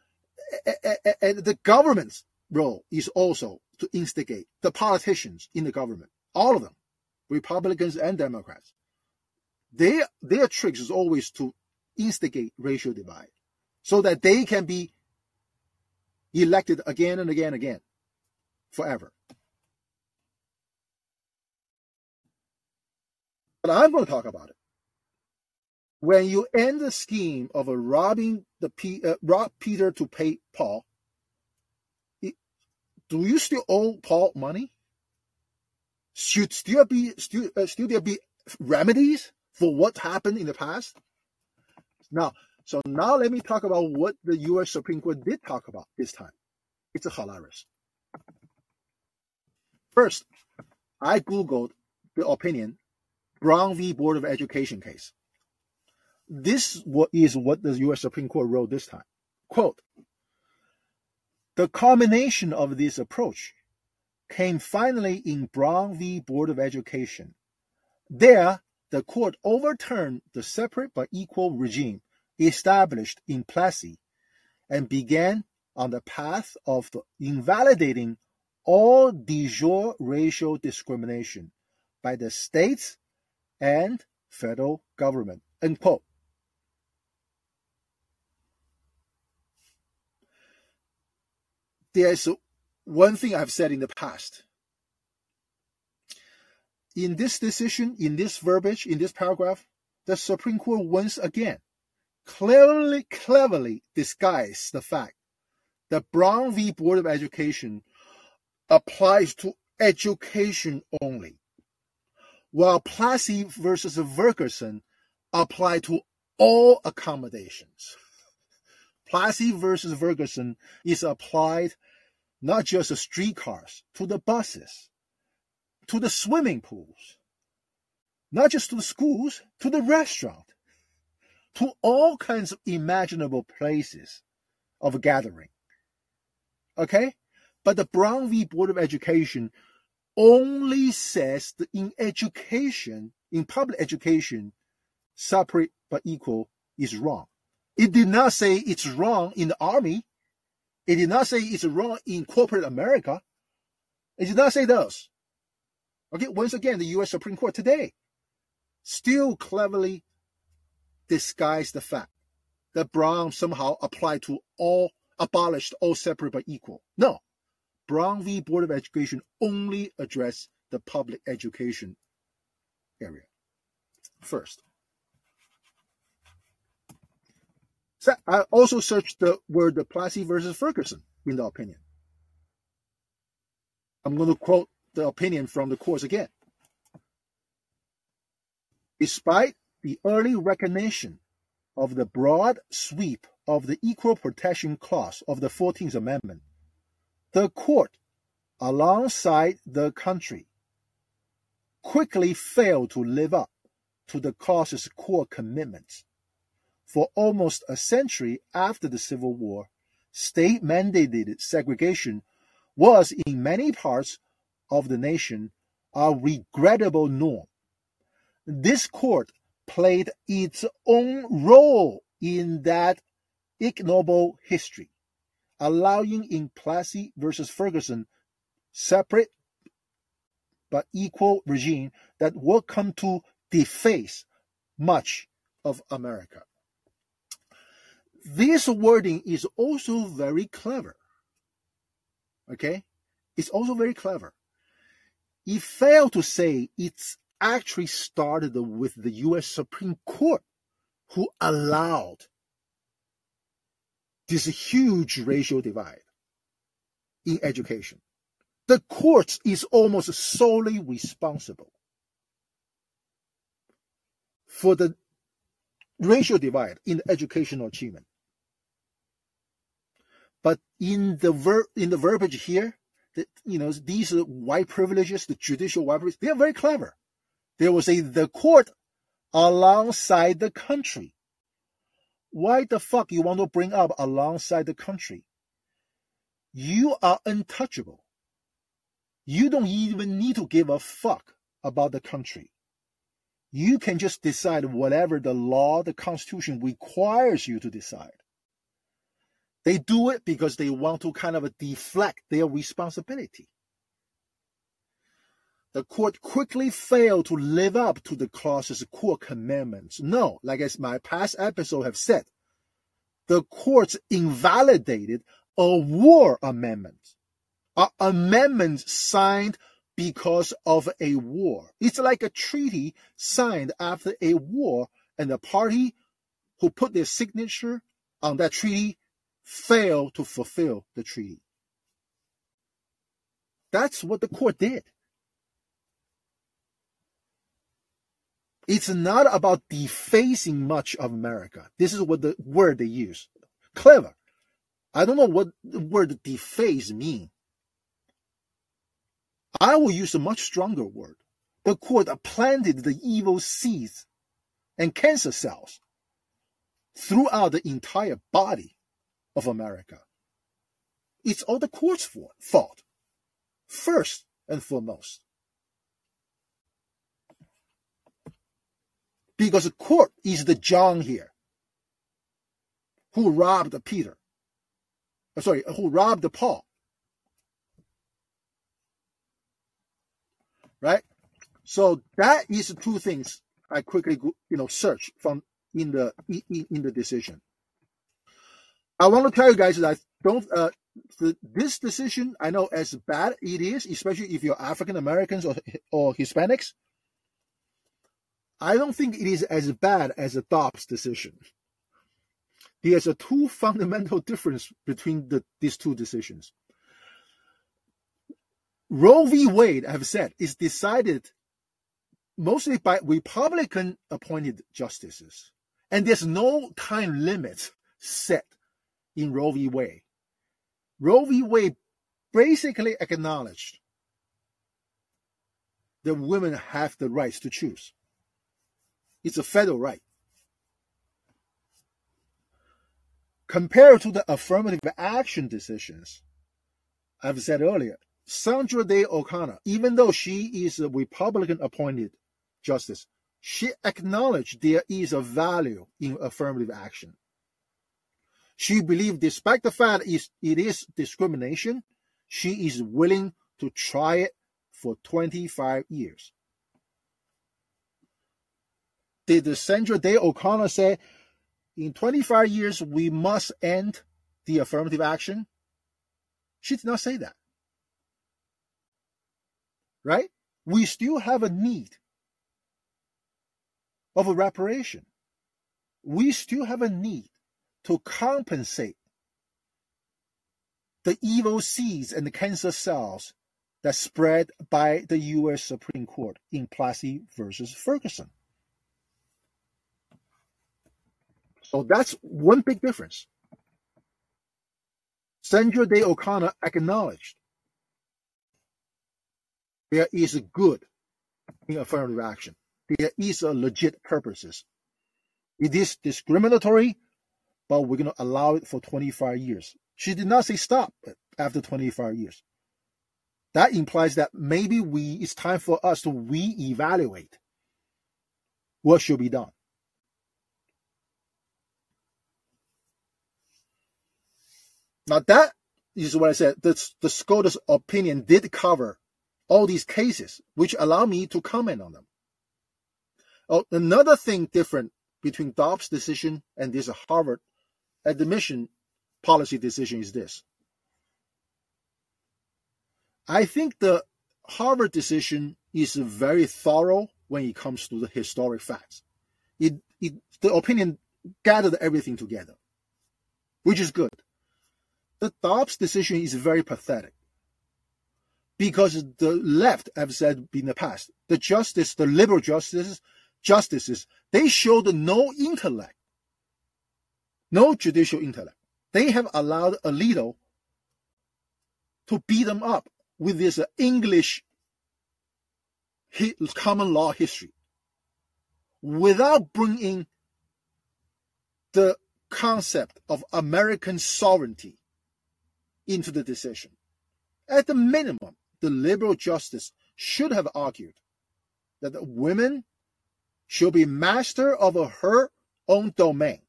and the government's role is also to instigate the politicians in the government, all of them, Republicans and Democrats. Their, their tricks is always to instigate racial divide so that they can be elected again and again and again forever. But I'm going to talk about it. When you end the scheme of robbing the P, uh, rob Peter to pay Paul, do you still owe Paul money? Should still be still uh, still there be remedies for what happened in the past? Now, so now let me talk about what the U.S. Supreme Court did talk about this time. It's hilarious. First, I googled the opinion Brown v. Board of Education case. This is what the U.S. Supreme Court wrote this time. Quote, the culmination of this approach came finally in Brown v. Board of Education. There, the court overturned the separate but equal regime established in Plessy and began on the path of invalidating all de jure racial discrimination by the states and federal government. End quote. There's one thing I've said in the past. In this decision, in this verbiage, in this paragraph, the Supreme Court once again clearly, cleverly disguised the fact that Brown v. Board of Education applies to education only, while Plessy versus Ferguson apply to all accommodations. Plessy versus Ferguson is applied not just to streetcars, to the buses, to the swimming pools, not just to the schools, to the restaurant, to all kinds of imaginable places of gathering. Okay? But the Brown v. Board of Education only says that in education, in public education, separate but equal is wrong. It did not say it's wrong in the army. It did not say it's wrong in corporate America. It did not say those. Okay, once again, the US Supreme Court today still cleverly disguised the fact that Brown somehow applied to all, abolished all separate but equal. No. Brown v. Board of Education only addressed the public education area first. I also searched the word the Plessy versus Ferguson in the opinion. I'm going to quote the opinion from the courts again. Despite the early recognition of the broad sweep of the Equal Protection Clause of the 14th Amendment, the court, alongside the country, quickly failed to live up to the clause's core commitments for almost a century after the Civil War, state mandated segregation was in many parts of the nation a regrettable norm. This court played its own role in that ignoble history, allowing in Plessy versus Ferguson separate but equal regime that will come to deface much of America. This wording is also very clever. Okay? It's also very clever. He failed to say it's actually started with the US Supreme Court who allowed this huge racial divide in education. The court is almost solely responsible for the racial divide in educational achievement. But in the ver- in the verbiage here, that you know these white privileges, the judicial white privileges, they are very clever. They will say the court alongside the country. Why the fuck you want to bring up alongside the country? You are untouchable. You don't even need to give a fuck about the country. You can just decide whatever the law, the constitution requires you to decide. They do it because they want to kind of deflect their responsibility. The court quickly failed to live up to the clause's core commandments. No, like as my past episode have said, the courts invalidated a war amendment, an amendment signed because of a war. It's like a treaty signed after a war, and the party who put their signature on that treaty failed to fulfill the treaty. That's what the court did. It's not about defacing much of America. This is what the word they use. Clever. I don't know what the word deface mean. I will use a much stronger word. The court planted the evil seeds and cancer cells throughout the entire body of America. It's all the court's fault, first and foremost. Because the court is the John here who robbed Peter. Uh, sorry, who robbed Paul. Right? So that is two things I quickly you know search from in the in, in the decision. I want to tell you guys that I don't uh, the, this decision I know as bad it is, especially if you're African Americans or or Hispanics. I don't think it is as bad as the Dobbs decision. There's a two fundamental difference between the, these two decisions. Roe v. Wade, I have said, is decided mostly by Republican appointed justices. And there's no time limit set in Roe v. Wade. Roe v. Wade basically acknowledged that women have the rights to choose. It's a federal right. Compared to the affirmative action decisions, I've said earlier, Sandra Day O'Connor, even though she is a Republican appointed justice, she acknowledged there is a value in affirmative action. She believed, despite the fact it is discrimination, she is willing to try it for 25 years. Did the Sandra Day O'Connor say, in 25 years, we must end the affirmative action? She did not say that. Right? We still have a need of a reparation. We still have a need to compensate the evil seeds and the cancer cells that spread by the U.S. Supreme Court in Plessy versus Ferguson. So that's one big difference. Sandra Day O'Connor acknowledged there is a good in affirmative action. There is a legit purposes. It is discriminatory, but we're going to allow it for 25 years. She did not say stop after 25 years. That implies that maybe we it's time for us to re-evaluate what should be done. Now that is what I said. The, the SCOTUS opinion did cover all these cases, which allow me to comment on them. Oh, another thing different between Dobbs' decision and this Harvard admission policy decision is this. I think the Harvard decision is very thorough when it comes to the historic facts. It, it the opinion gathered everything together, which is good. The Dobbs decision is very pathetic. Because the left have said in the past, the justice, the liberal justices, justices, they showed no intellect, no judicial intellect. They have allowed Alito to beat them up with this uh, English common law history. Without bringing the concept of American sovereignty into the decision. At the minimum, the liberal justice should have argued that the women should be master of her own domain,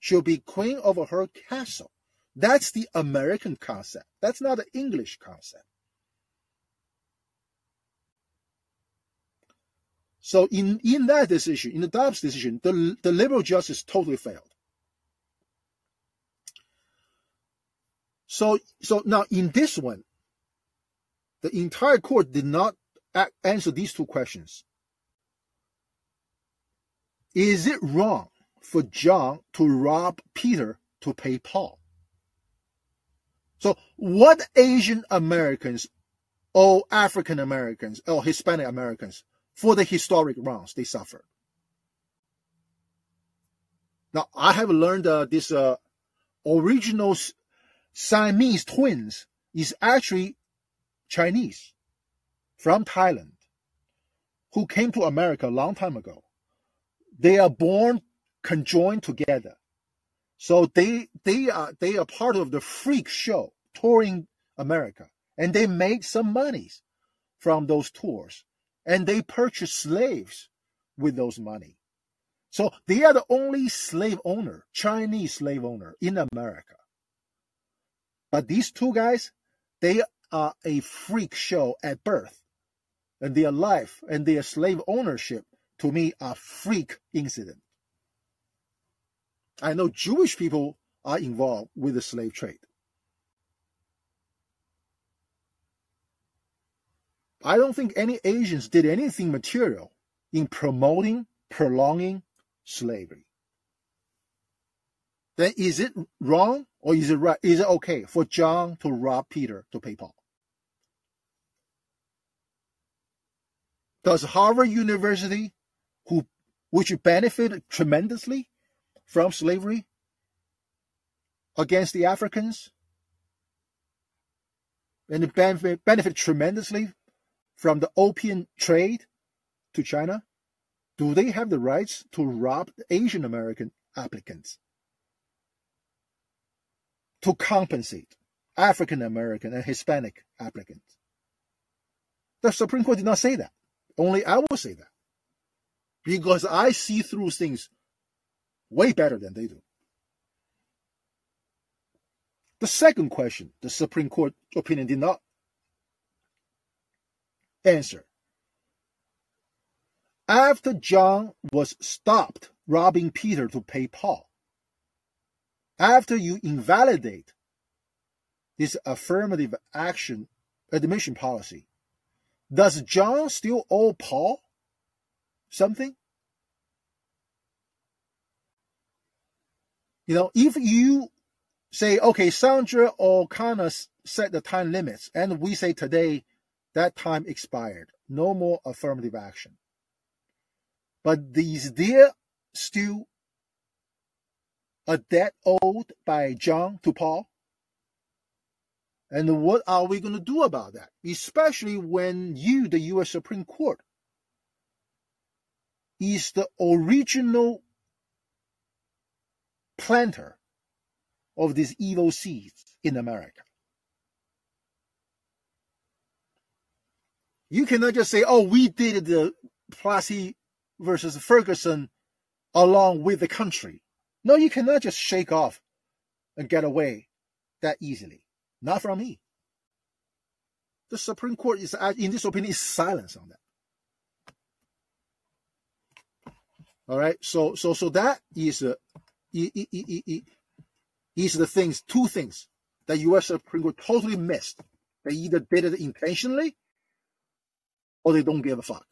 should be queen of her castle. That's the American concept. That's not the English concept. So in, in that decision, in the Dobbs decision, the, the liberal justice totally failed. So, so now in this one, the entire court did not answer these two questions. Is it wrong for John to rob Peter to pay Paul? So, what Asian Americans or African Americans or Hispanic Americans for the historic wrongs they suffered? Now, I have learned uh, this uh, original Siamese twins is actually Chinese from Thailand who came to America a long time ago. They are born conjoined together. So they they are they are part of the freak show touring America. And they made some monies from those tours. And they purchased slaves with those money. So they are the only slave owner, Chinese slave owner in America. But these two guys, they are a freak show at birth. And their life and their slave ownership to me are freak incident. I know Jewish people are involved with the slave trade. I don't think any Asians did anything material in promoting, prolonging slavery. Then is it wrong or is it right? Is it okay for John to rob Peter to pay Paul? Does Harvard University, who which benefited tremendously from slavery against the Africans, and it benefit, benefit tremendously from the opium trade to China, do they have the rights to rob Asian American applicants to compensate African American and Hispanic applicants? The Supreme Court did not say that. Only I will say that. Because I see through things way better than they do. The second question, the Supreme Court opinion did not answer. After John was stopped robbing Peter to pay Paul, after you invalidate this affirmative action admission policy, does John still owe Paul something? You know, if you say, okay, Sandra O'Connor set the time limits, and we say today that time expired. No more affirmative action. But is there still a debt owed by John to Paul? And what are we going to do about that? Especially when you, the U.S. Supreme Court, is the original planter of these evil seeds in America. You cannot just say, oh, we did the Plessy versus Ferguson along with the country. No, you cannot just shake off and get away that easily. Not from me. The Supreme Court is, in this opinion, is silence on that. All right. So, so, so that is, uh, is the things, two things that U.S. Supreme Court totally missed. They either did it intentionally or they don't give a fuck.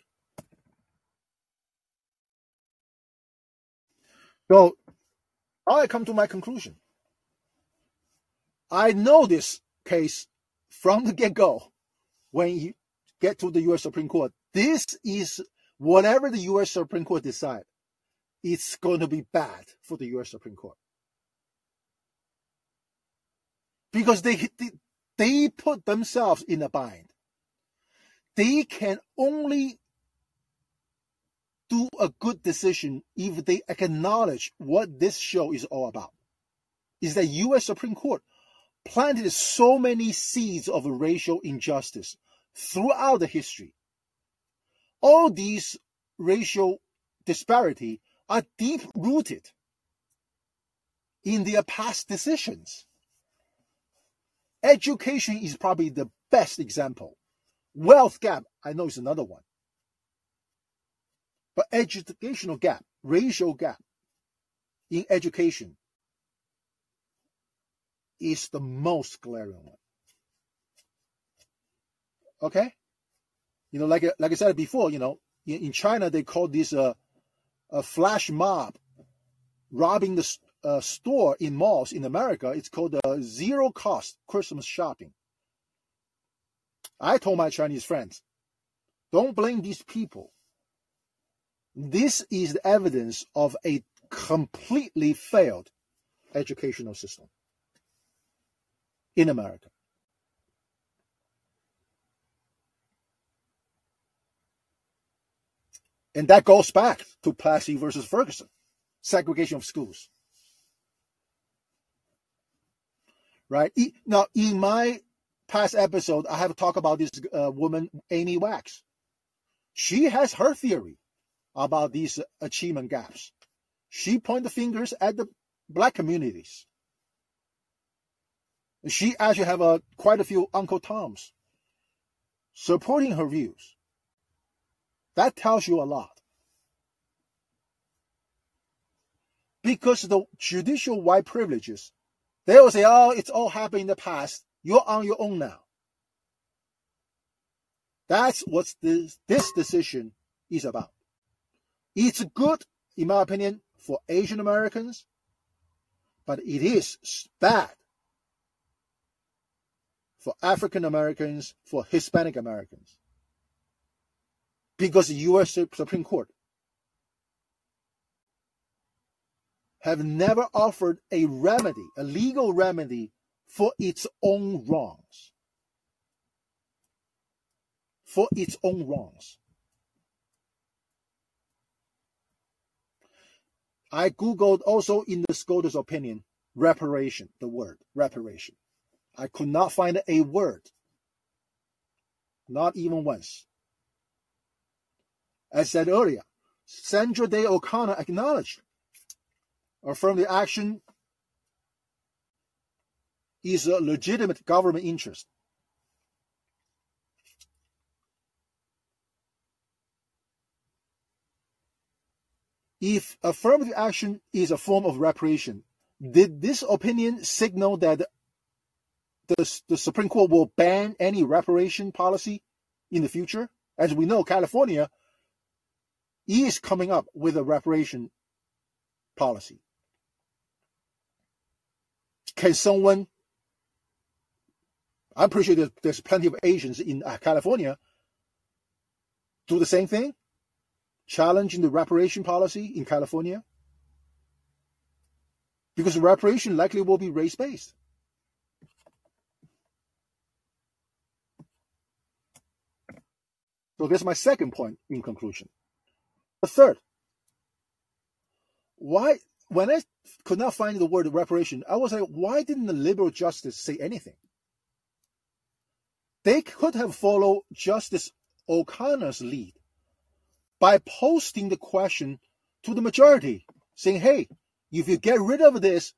So now I come to my conclusion. I know this case from the get go when you get to the US Supreme Court. This is whatever the US Supreme Court decide, it's going to be bad for the US Supreme Court. Because they, they, they put themselves in a bind they can only do a good decision if they acknowledge what this show is all about. Is that US Supreme Court planted so many seeds of racial injustice throughout the history. All these racial disparity are deep rooted in their past decisions. Education is probably the best example. Wealth gap, I know is another one. But educational gap, racial gap in education is the most glaring one. Okay? You know, like, like I said before, you know, in, in China, they call this a, a flash mob robbing the uh, store in malls in America. It's called a zero cost Christmas shopping. I told my Chinese friends, don't blame these people. This is the evidence of a completely failed educational system in America. And that goes back to Plessy versus Ferguson, segregation of schools. Right? Now, in my past episode, I have talked about this uh, woman, Amy Wax. She has her theory about these achievement gaps. She pointed fingers at the black communities. She actually have a, quite a few Uncle Toms supporting her views. That tells you a lot. because the judicial white privileges, they will say, oh, it's all happened in the past. You're on your own now. That's what this, this decision is about. It's good, in my opinion, for Asian Americans, but it is bad for African Americans, for Hispanic Americans. Because the U.S. Supreme Court have never offered a remedy, a legal remedy for its own wrongs. For its own wrongs. I Googled also in the SCOTUS opinion, reparation, the word reparation. I could not find a word. Not even once. As said earlier, Sandra Day O'Connor acknowledged affirmative action is a legitimate government interest. If affirmative action is a form of reparation, did this opinion signal that the, the Supreme Court will ban any reparation policy in the future? As we know, California is coming up with a reparation policy. Can someone, I'm pretty sure there's, there's plenty of Asians in uh, California, do the same thing? Challenging the reparation policy in California? Because reparation likely will be race based. So that's my second point in conclusion. The third, why when I could not find the word reparation, I was like, why didn't the liberal justice say anything? They could have followed Justice O'Connor's lead by posting the question to the majority, saying, hey, if you get rid of this,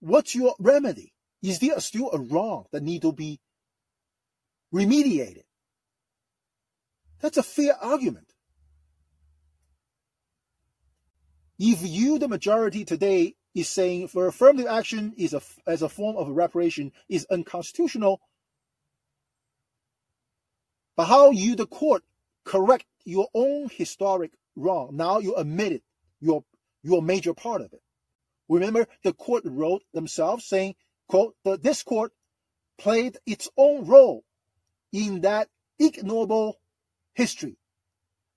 what's your remedy? Is there still a wrong that need to be remediated? That's a fair argument. If you, the majority today, is saying for affirmative action is a, as a form of reparation is unconstitutional, but how you, the court, correct your own historic wrong? Now you admit it, you're, you're a major part of it. Remember, the court wrote themselves saying, quote, the this court played its own role in that ignoble history,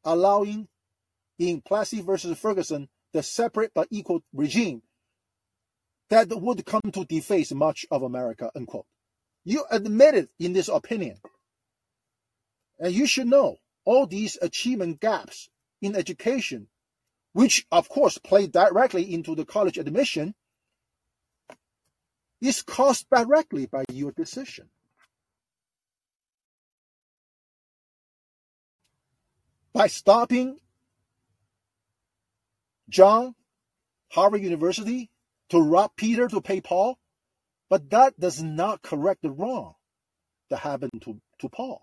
allowing in Plessy versus Ferguson the separate but equal regime that would come to deface much of America, unquote. You admitted in this opinion. And you should know all these achievement gaps in education, which of course play directly into the college admission, is caused directly by your decision. by stopping John, Harvard University, to rob Peter to pay Paul, but that does not correct the wrong that happened to, to Paul.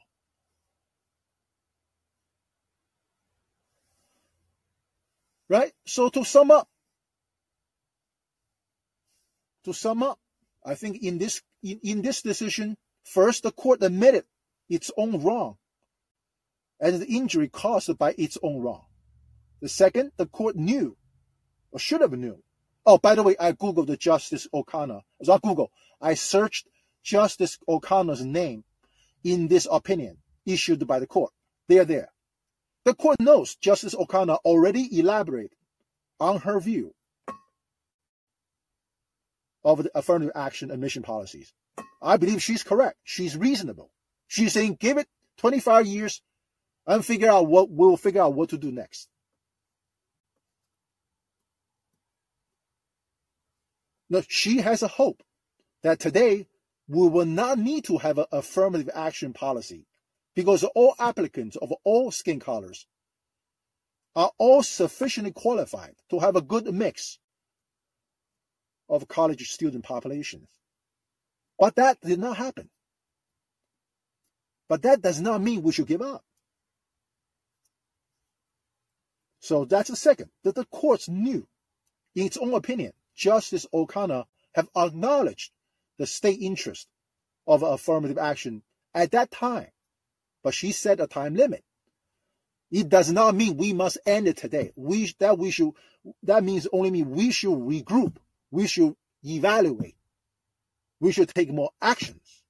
Right? So to sum up, to sum up, I think in this in, in this decision, first the court admitted its own wrong and the injury caused by its own wrong. The second, the court knew, or should have knew. Oh, by the way, I googled the Justice O'Connor. It's not Google. I searched Justice O'Connor's name in this opinion issued by the court. They are there. The court knows Justice O'Connor already elaborated on her view of the affirmative action admission policies. I believe she's correct. She's reasonable. She's saying give it 25 years and figure out what we'll figure out what to do next. Now, she has a hope that today we will not need to have an affirmative action policy because all applicants of all skin colors are all sufficiently qualified to have a good mix of college student populations. But that did not happen. But that does not mean we should give up. So that's the second, that the courts knew in its own opinion, Justice O'Connor have acknowledged the state interest of affirmative action at that time, but she set a time limit. It does not mean we must end it today. We that we should that means only mean we should regroup. We should evaluate. We should take more actions.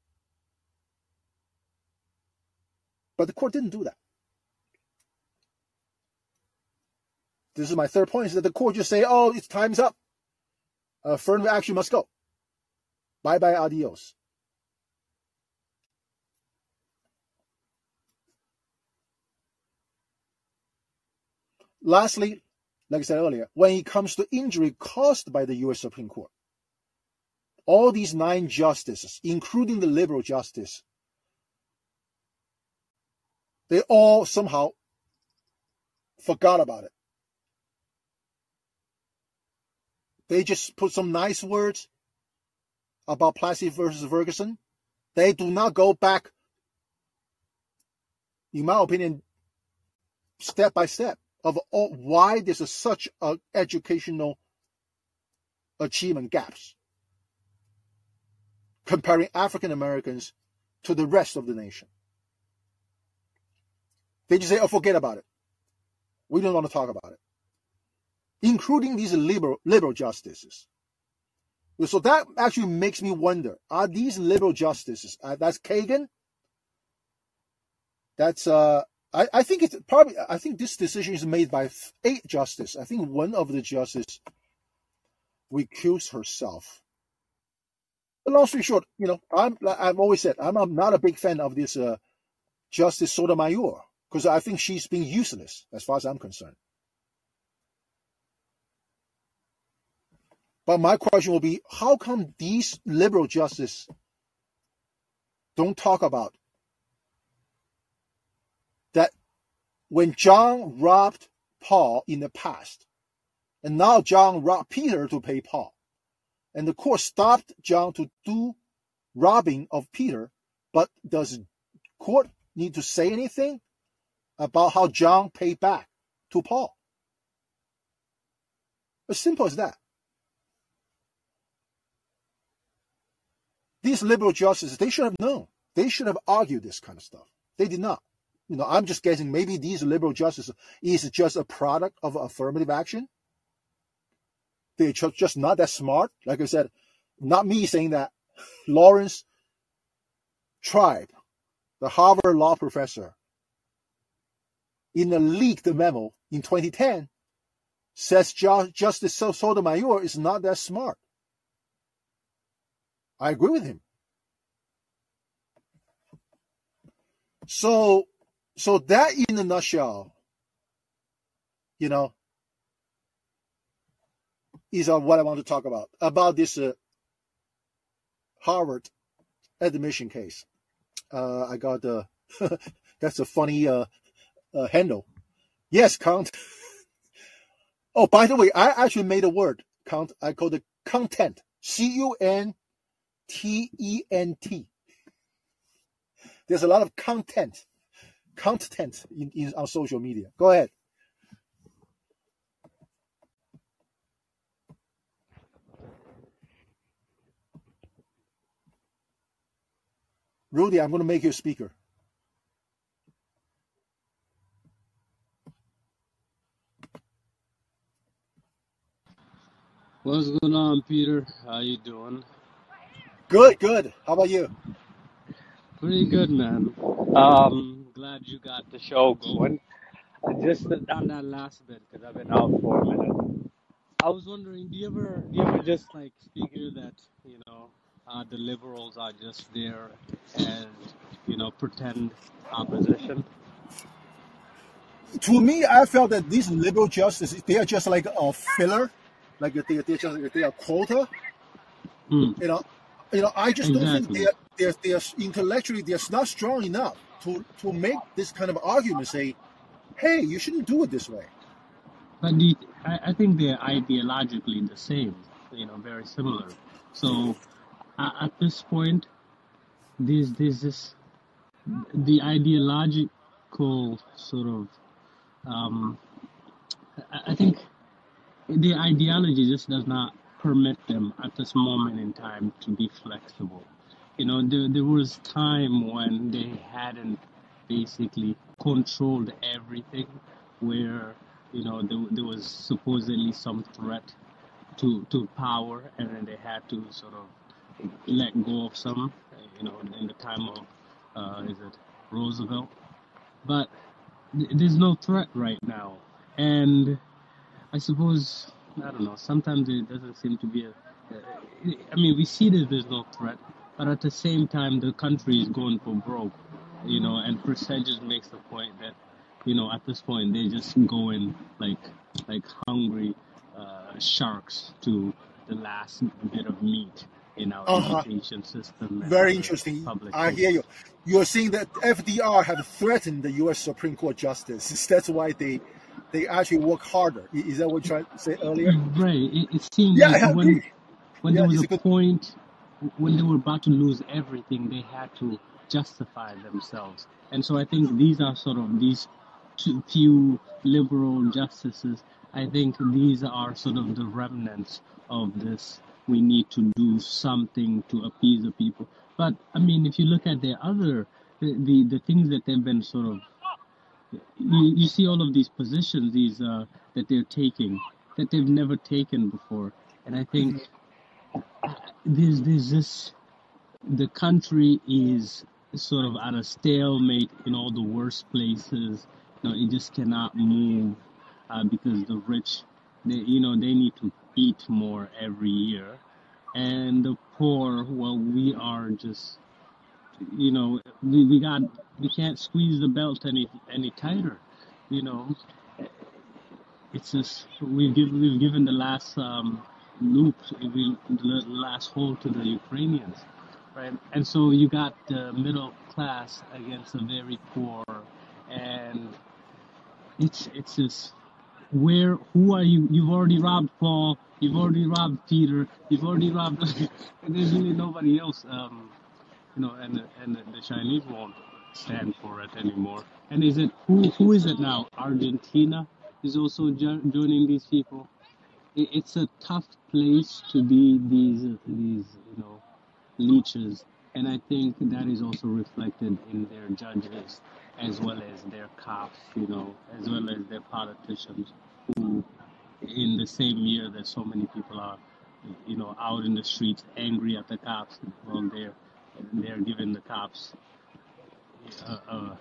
But the court didn't do that. This is my third point: is that the court just say, "Oh, it's time's up. Uh, affirmative action must go. Bye bye, adios." Lastly, like I said earlier, when it comes to injury caused by the U.S. Supreme Court, all these nine justices, including the liberal justice, they all somehow forgot about it. They just put some nice words about Plessy versus Ferguson. They do not go back, in my opinion, step by step of all, why there's a, such a educational achievement gaps comparing African Americans to the rest of the nation. They just say, oh, forget about it. We don't want to talk about it. Including these liberal, liberal justices. So that actually makes me wonder, are these liberal justices, uh, that's Kagan, that's uh, I, I think it's probably I think this decision is made by eight justices. I think one of the justices recused herself. But long story short, you know, I'm I've always said I'm, I'm not a big fan of this uh, Justice Sotomayor because I think she's being useless as far as I'm concerned. But my question will be, how come these liberal justices don't talk about that when John robbed Paul in the past, and now John robbed Peter to pay Paul, and the court stopped John to do robbing of Peter, but does court need to say anything about how John paid back to Paul? As simple as that. These liberal justices, they should have known. They should have argued this kind of stuff. They did not you know, I'm just guessing maybe these liberal justices is just a product of affirmative action. They're just not that smart. Like I said, not me saying that. *laughs* Laurence Tribe, the Harvard law professor, in a leaked memo in 2010, says Justice Sotomayor is not that smart. I agree with him. So so that in a nutshell, you know, is uh, what I want to talk about about this uh, Harvard admission case. Uh, I got the *laughs* that's a funny uh, uh, handle. Yes, count. *laughs* oh, by the way, I actually made a word count. I call it content. C U N T E N T. There's a lot of content content in, in on social media. Go ahead. Rudy, I'm going to make you a speaker. What's going on, Peter? How you doing? Good, good. How about you? Pretty good, man. Um, glad you got the show going. Uh, Just on that last bit, because I've been out for a minute. I was wondering, do you ever, do you ever just like figure that you know uh, the liberals are just there and you know pretend opposition? To me, I felt that these liberal justices, they are just like a filler, like they, they're just they are quota. Hmm, You know, you know. I just don't think they're they're, they're intellectually they're not strong enough to to make this kind of argument. Say, hey, you shouldn't do it this way. But the, I, I think they're ideologically the same, you know, very similar. So uh, at this point, there's this, the ideological sort of, um, I, I think the ideology just does not permit them at this moment in time to be flexible. You know, there, there was time when they hadn't basically controlled everything, where you know there, there was supposedly some threat to to power, and then they had to sort of let go of some. You know, in the time of uh, is it Roosevelt? But th- there's no threat right now, and I suppose I don't know. Sometimes it doesn't seem to be a. I mean, we see that there's no threat, but at the same time, the country is going for broke. You know, and Percentage makes the point that, you know, at this point they're just going like like hungry uh, sharks to the last bit of meat in our Uh-huh. education system Very interesting. public I hear you. You're saying that FDR have threatened the U.S. Supreme Court justice. *laughs* That's why they they actually work harder. Is that what you tried to say earlier? Right. It, it seemed Yeah, like when when Yeah, there was a a good. point when they were about to lose everything, they had to justify themselves. And so I think these are sort of these few liberal justices. I think these are sort of the remnants of this. We need to do something to appease the people. But I mean, if you look at the other the the, the things that they've been sort of you, you see all of these positions these uh, that they're taking that they've never taken before and i think there's there's this the country is sort of at a stalemate in all the worst places. You know it just cannot move uh, because the rich they you know they need to eat more every year. And the poor well we are just you know we, we got we can't squeeze the belt any any tighter you know. It's just we've given we've given the last um, loop we, the last hold to the Ukrainians right and so you got the middle class against the very poor and it's it's just where who are you you've already robbed Paul you've already robbed Peter you've already robbed *laughs* and there's really nobody else um, you know, and and the Chinese won't stand for it anymore. And is it who who is it now? Argentina is also jo- joining these people. It, it's a tough place to be these these you know leeches, and I think that is also reflected in their judges as well as their cops, you know, as well as their politicians who, in the same year that so many people are, you know, out in the streets angry at the cops, well, they're they're giving the cops a, a,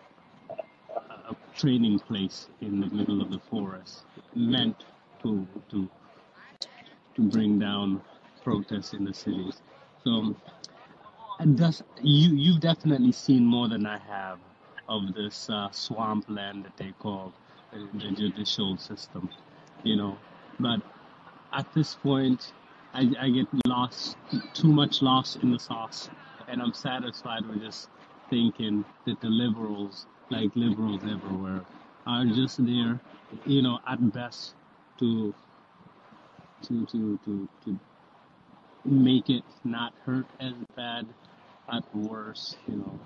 a training place in the middle of the forest, meant to to to bring down protests in the cities. So, thus, you you've definitely seen more than I have of this uh, swampland that they call the, the judicial system, you know. But at this point, I, I get lost, too much lost in the sauce, and I'm satisfied with just thinking that the liberals, like liberals everywhere, are just there, you know, at best to to to to to make it not hurt as bad, at worst, you know.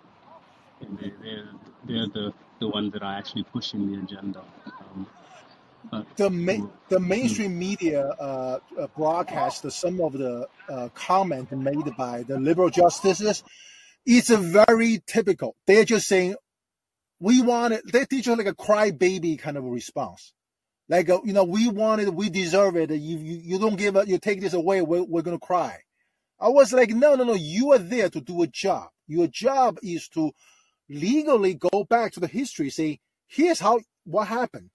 And they, they're they're the the ones that are actually pushing the agenda. Um, but The ma- the mainstream media uh, uh, broadcast some of the uh, comment made by the liberal justices. It's a very typical. They're just saying we want it. They teach you like a crybaby kind of response. Like, uh, you know, we want it, we deserve it. You, you, you don't give it, you take this away, we're, we're to cry. I was like, no, no, no, you are there to do a job. Your job is to legally go back to the history, say, here's how, what happened.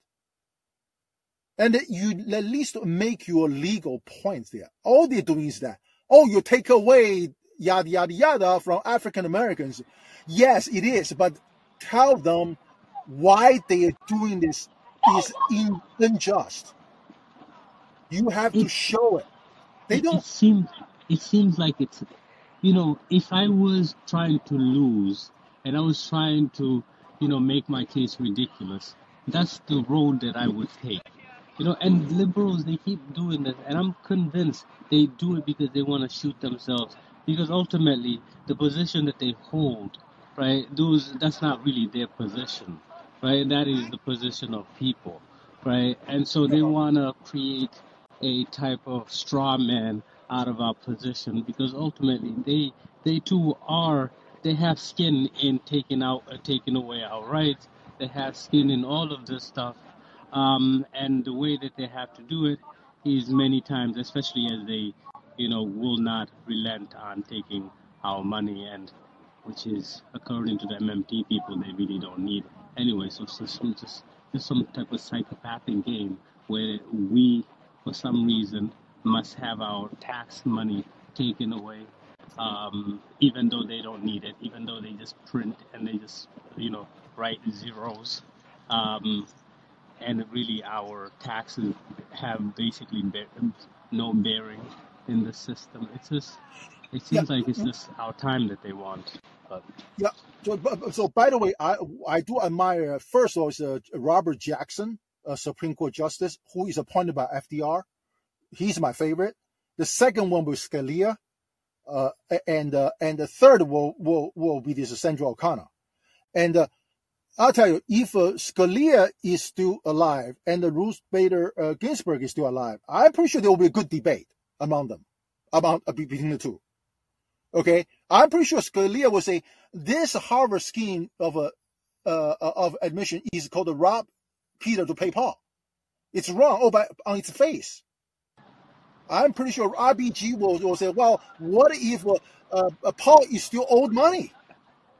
And you at least make your legal points there. All they're doing is that, oh, you take away yada, yada, yada from African Americans. Yes, it is, but tell them why they are doing this is in, unjust. You have to show it. They it, don't. it seems it seems like it's you know if i was trying to lose and i was trying to you know make my case ridiculous that's the road that i would take you know and liberals they keep doing this and i'm convinced they do it because they want to shoot themselves because ultimately the position that they hold right those that's not really their position right? That is the position of people right? And so they want to create a type of straw man out of our position because ultimately they they too are they have skin in taking out uh, taking away our rights. They have skin in all of this stuff, um, and the way that they have to do it is many times, especially as they, you know, will not relent on taking our money and which is according to the MMT people they really don't need anyway. So it's just, just, just some type of psychopathic game where we, for some reason, must have our tax money taken away um, even though they don't need it, even though they just print and they just, you know, write zeros. Um, and really, our taxes have basically no bearing in the system. It's just, it seems Yeah. like it's just our time that they want. But Yeah. So, so by the way, I I do admire uh, first of all is uh, Robert Jackson, a Supreme Court justice who is appointed by FDR. He's my favorite. The second one was Scalia, uh, and uh, and the third will will will be this Sandra O'Connor. And uh, I'll tell you, if uh, Scalia is still alive and the Ruth Bader uh, Ginsburg is still alive, I'm pretty sure there will be a good debate among them, among uh, between the two. Okay, I'm pretty sure Scalia will say this Harvard scheme of a uh, of admission is called the rob Peter to pay Paul. It's wrong. Oh, but on its face, I'm pretty sure RBG will, will say, well, what if uh, uh, Paul is still owed money,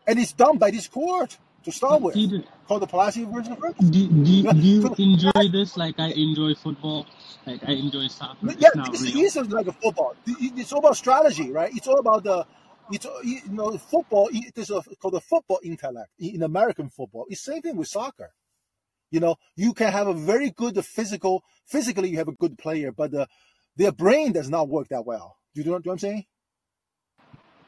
and it's done by this court to start with, called the Palacio versus Ferguson. do, do, *laughs* do you enjoy this like I enjoy football? Like I enjoy soccer? yeah, It's not this real. is like a football. It's all about strategy, right? It's all about the, it's you know, football. It is a, called the football intellect in American football. It's the same thing with soccer. You know, you can have a very good physical, physically you have a good player, but the, their brain does not work that well. Do you know, do you know what I'm saying?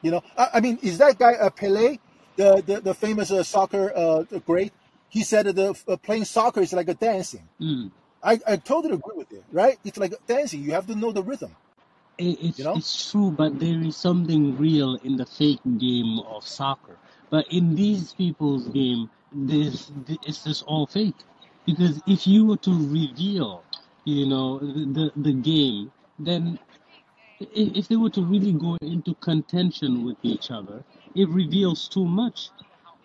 You know, I, I mean, is that guy uh, Pele, the the, the famous uh, soccer uh, great? He said that the uh, playing soccer is like a dancing. Mm. I, I totally agree with it, right? It's like dancing. You have to know the rhythm. It's You know? it's true, but there is something real in the fake game of soccer. But in these people's game, this it's just all fake. Because if you were to reveal, you know, the the, game, then if they were to really go into contention with each other, it reveals too much.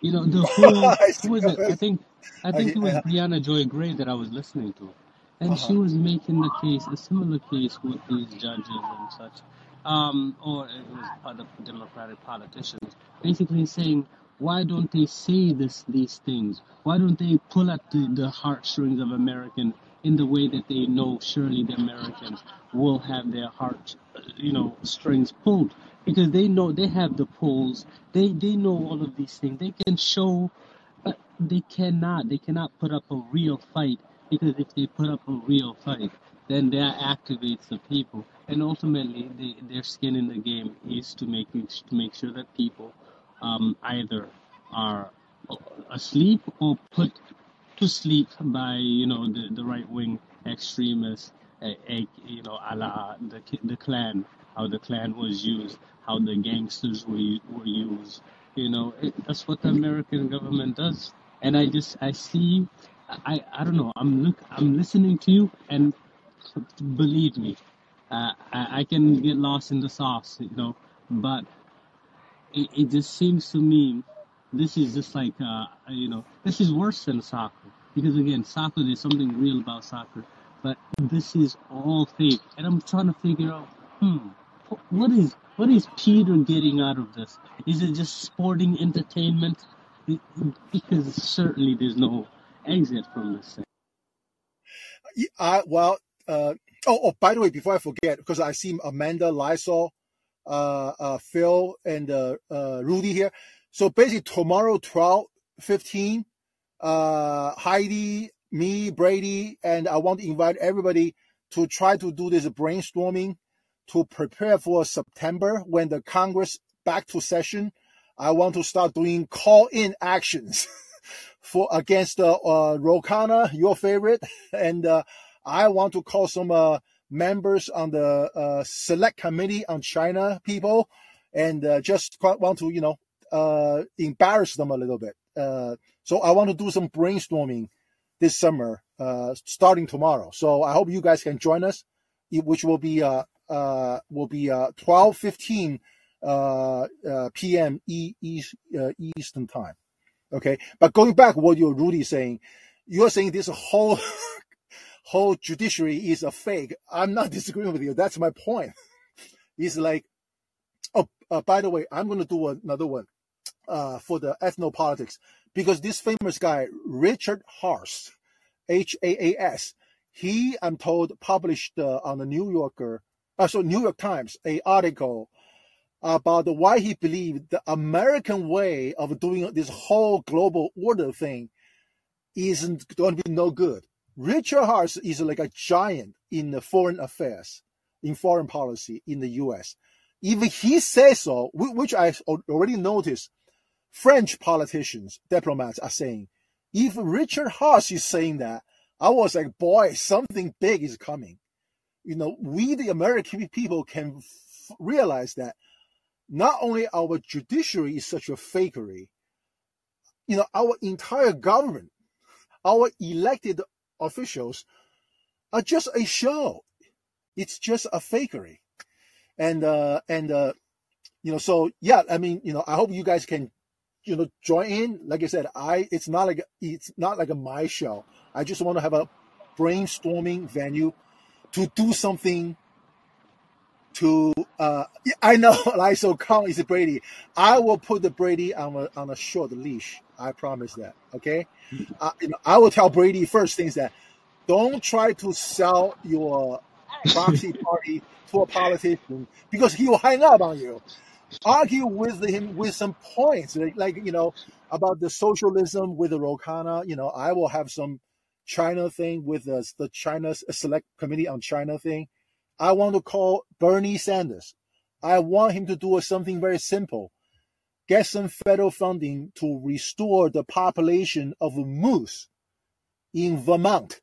You know, the *laughs* whole I who was it? I think I think it was. Briahna Joy Gray that I was listening to, and she Uh-huh. was making the case, a similar case with these judges and such, um, or it was other Democratic politicians, basically saying, why don't they say this these things? Why don't they pull at the, the heartstrings of Americans in the way that they know surely the Americans will have their heart, you know, strings pulled because they know they have the polls. They they know all of these things. They can show, but they cannot. They cannot put up a real fight because if they put up a real fight, then that activates the people, and ultimately, they, their skin in the game is to make to make sure that people um, either are asleep or put to sleep by you know the, the right wing extremists, uh, you know, a la the the Klan, how the clan was used, how the gangsters were were used. You know, it, that's what the American government does. And I just I see, I I don't know. I'm look I'm listening to you, and believe me, uh, I, I can get lost in the sauce, you know, but it, it just seems to me this is just like uh, you know this is worse than soccer. Because again soccer there's something real about soccer but this is all fake. And i'm trying to figure out hmm what is what is peter getting out of this? Is it just sporting entertainment? Because certainly there's no exit from this thing I, well, uh, oh, oh, by the way, before I forget, because I see Amanda, Lysol, uh, uh, Phil, and uh, uh, Rudy here. So basically, tomorrow, 12, 15, uh, Heidi, me, Brady, and I want to invite everybody to try to do this brainstorming to prepare for September when the Congress back to session. I want to start doing call-in actions *laughs* for against uh, uh, Ro Khanna, your favorite, *laughs* and uh, I want to call some uh, members on the uh, select committee on China people, and uh, just want to you know uh, embarrass them a little bit. Uh, so I want to do some brainstorming this summer, uh, starting tomorrow. So I hope you guys can join us. which will be uh, uh, will be uh, 12:15 uh, uh, p.m. E, East, uh, Eastern time. Okay, but going back, what you're Rudy saying, you're saying this whole *laughs* whole judiciary is a fake. I'm not *laughs* disagreeing with you. That's my point. It's like, oh, uh, by the way, I'm going to do another one uh, for the ethnopolitics because this famous guy, Richard Haas, H A A S, he, I'm told, published uh, on the New Yorker, uh, so New York Times, a article about why he believed the American way of doing this whole global order thing isn't going to be no good. Richard Haass is like a giant in the foreign affairs, in foreign policy in the U.S. If he says so, which I already noticed, French politicians, diplomats are saying, if Richard Haass is saying that, I was like, boy, something big is coming. You know, we, the American people, can realize that not only our judiciary is such a fakery, you know, our entire government, our elected officials are just a show. It's just a fakery. And, uh, and, uh, you know, so yeah, I mean, you know, I hope you guys can, you know, join in. Like I said, I, it's not like, it's not like a my show. I just want to have a brainstorming venue to do something to uh, I know *laughs* like so Kong is Brady. I will put the Brady on a on a short leash. I promise that. Okay, uh, you know, I will tell Brady first things that don't try to sell your proxy *laughs* party to a politician because he will hang up on you. Argue with him with some points, like, like you know about the socialism with the Ro Khanna. You know, I will have some China thing with the, the China Select Committee on China thing I want to call Bernie Sanders. I want him to do something very simple. Get some federal funding to restore the population of moose in Vermont.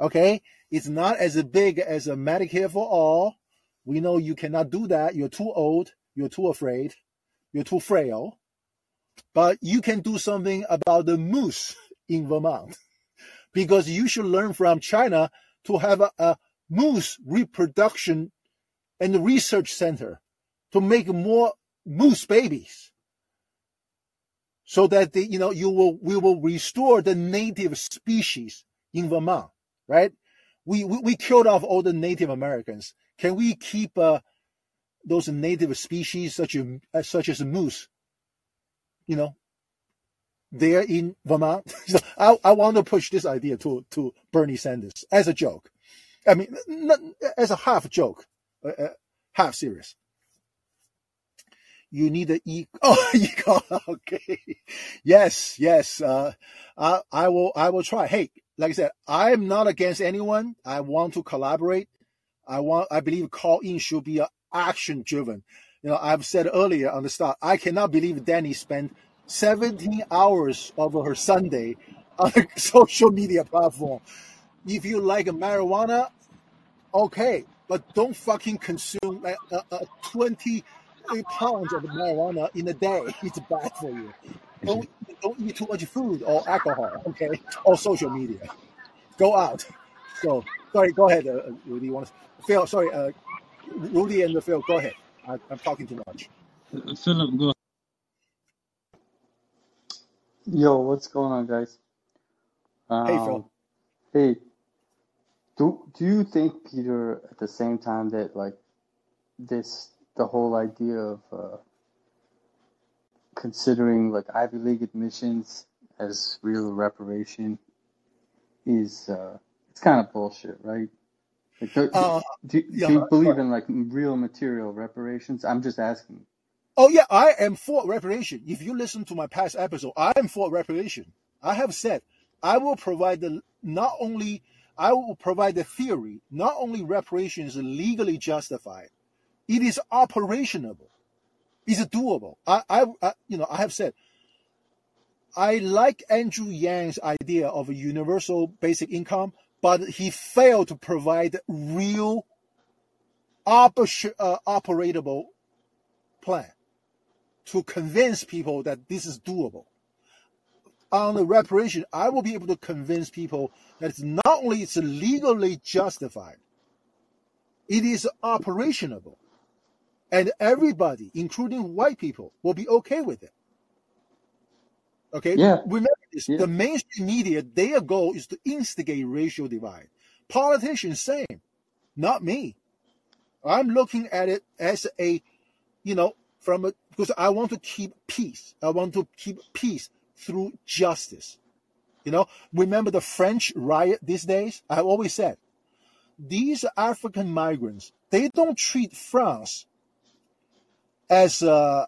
Okay? It's not as big as a Medicare for all. We know you cannot do that. You're too old. You're too afraid. You're too frail. But you can do something about the moose in Vermont *laughs* because you should learn from China to have a, a moose reproduction and research center to make more moose babies so that the, you know you will we will restore the native species in Vermont, right? We we, we killed off all the Native Americans. Can we keep uh, those native species such as uh, such as moose, you know, there in Vermont? *laughs* so I I want to push this idea to to Bernie Sanders as a joke. I mean, not, as a half joke, uh, uh, half serious. You need to eat. *laughs* Oh, *laughs* ego. Okay. Yes, yes. Uh, I, I will. I will try. Hey, like I said, I'm not against anyone. I want to collaborate. I want. I believe Callin should be action driven. You know, I've said earlier on the start. I cannot believe Danny spent 17 hours of her Sunday on a *laughs* social media platform if you like marijuana, okay, but don't fucking consume like uh, uh, 20 pounds of marijuana in a day. It's bad for you. Don't, don't eat too much food or alcohol, okay, or social media. Go out. So, sorry, go ahead, uh, Rudy. You want to, Phil, sorry, uh, Rudy and Phil, go ahead. I, I'm talking too much. Philip, go. Yo, what's going on, guys? Hey, Phil. Um, hey, do do you think, Peter, at the same time that like this the whole idea of uh, considering like Ivy League admissions as real reparation is uh, it's kind of bullshit, right? Like, do, Uh, do, do yeah, you believe ahead. in like real material reparations? I'm just asking. Oh yeah, I am for reparation. If you listen to my past episode, I am for reparation. I have said I will provide the not only I will provide the theory, not only reparation is legally justified, it is operationable. It's doable. I, I, I you know, I have said I like Andrew Yang's idea of a universal basic income, but he failed to provide real oper- uh, operatable plan to convince people that this is doable. On the reparation, I will be able to convince people that it's not only it's legally justified, It is operationable. And everybody, including white people, will be okay with it. Okay? Yeah. Remember this Yeah. the mainstream media, their goal is to instigate racial divide. Politicians, same. Not me. I'm looking at it as a, you know, from a, because I want to keep peace. I want to keep peace through justice. You know, remember the French riot these days? I've always said these African migrants, they don't treat France as uh,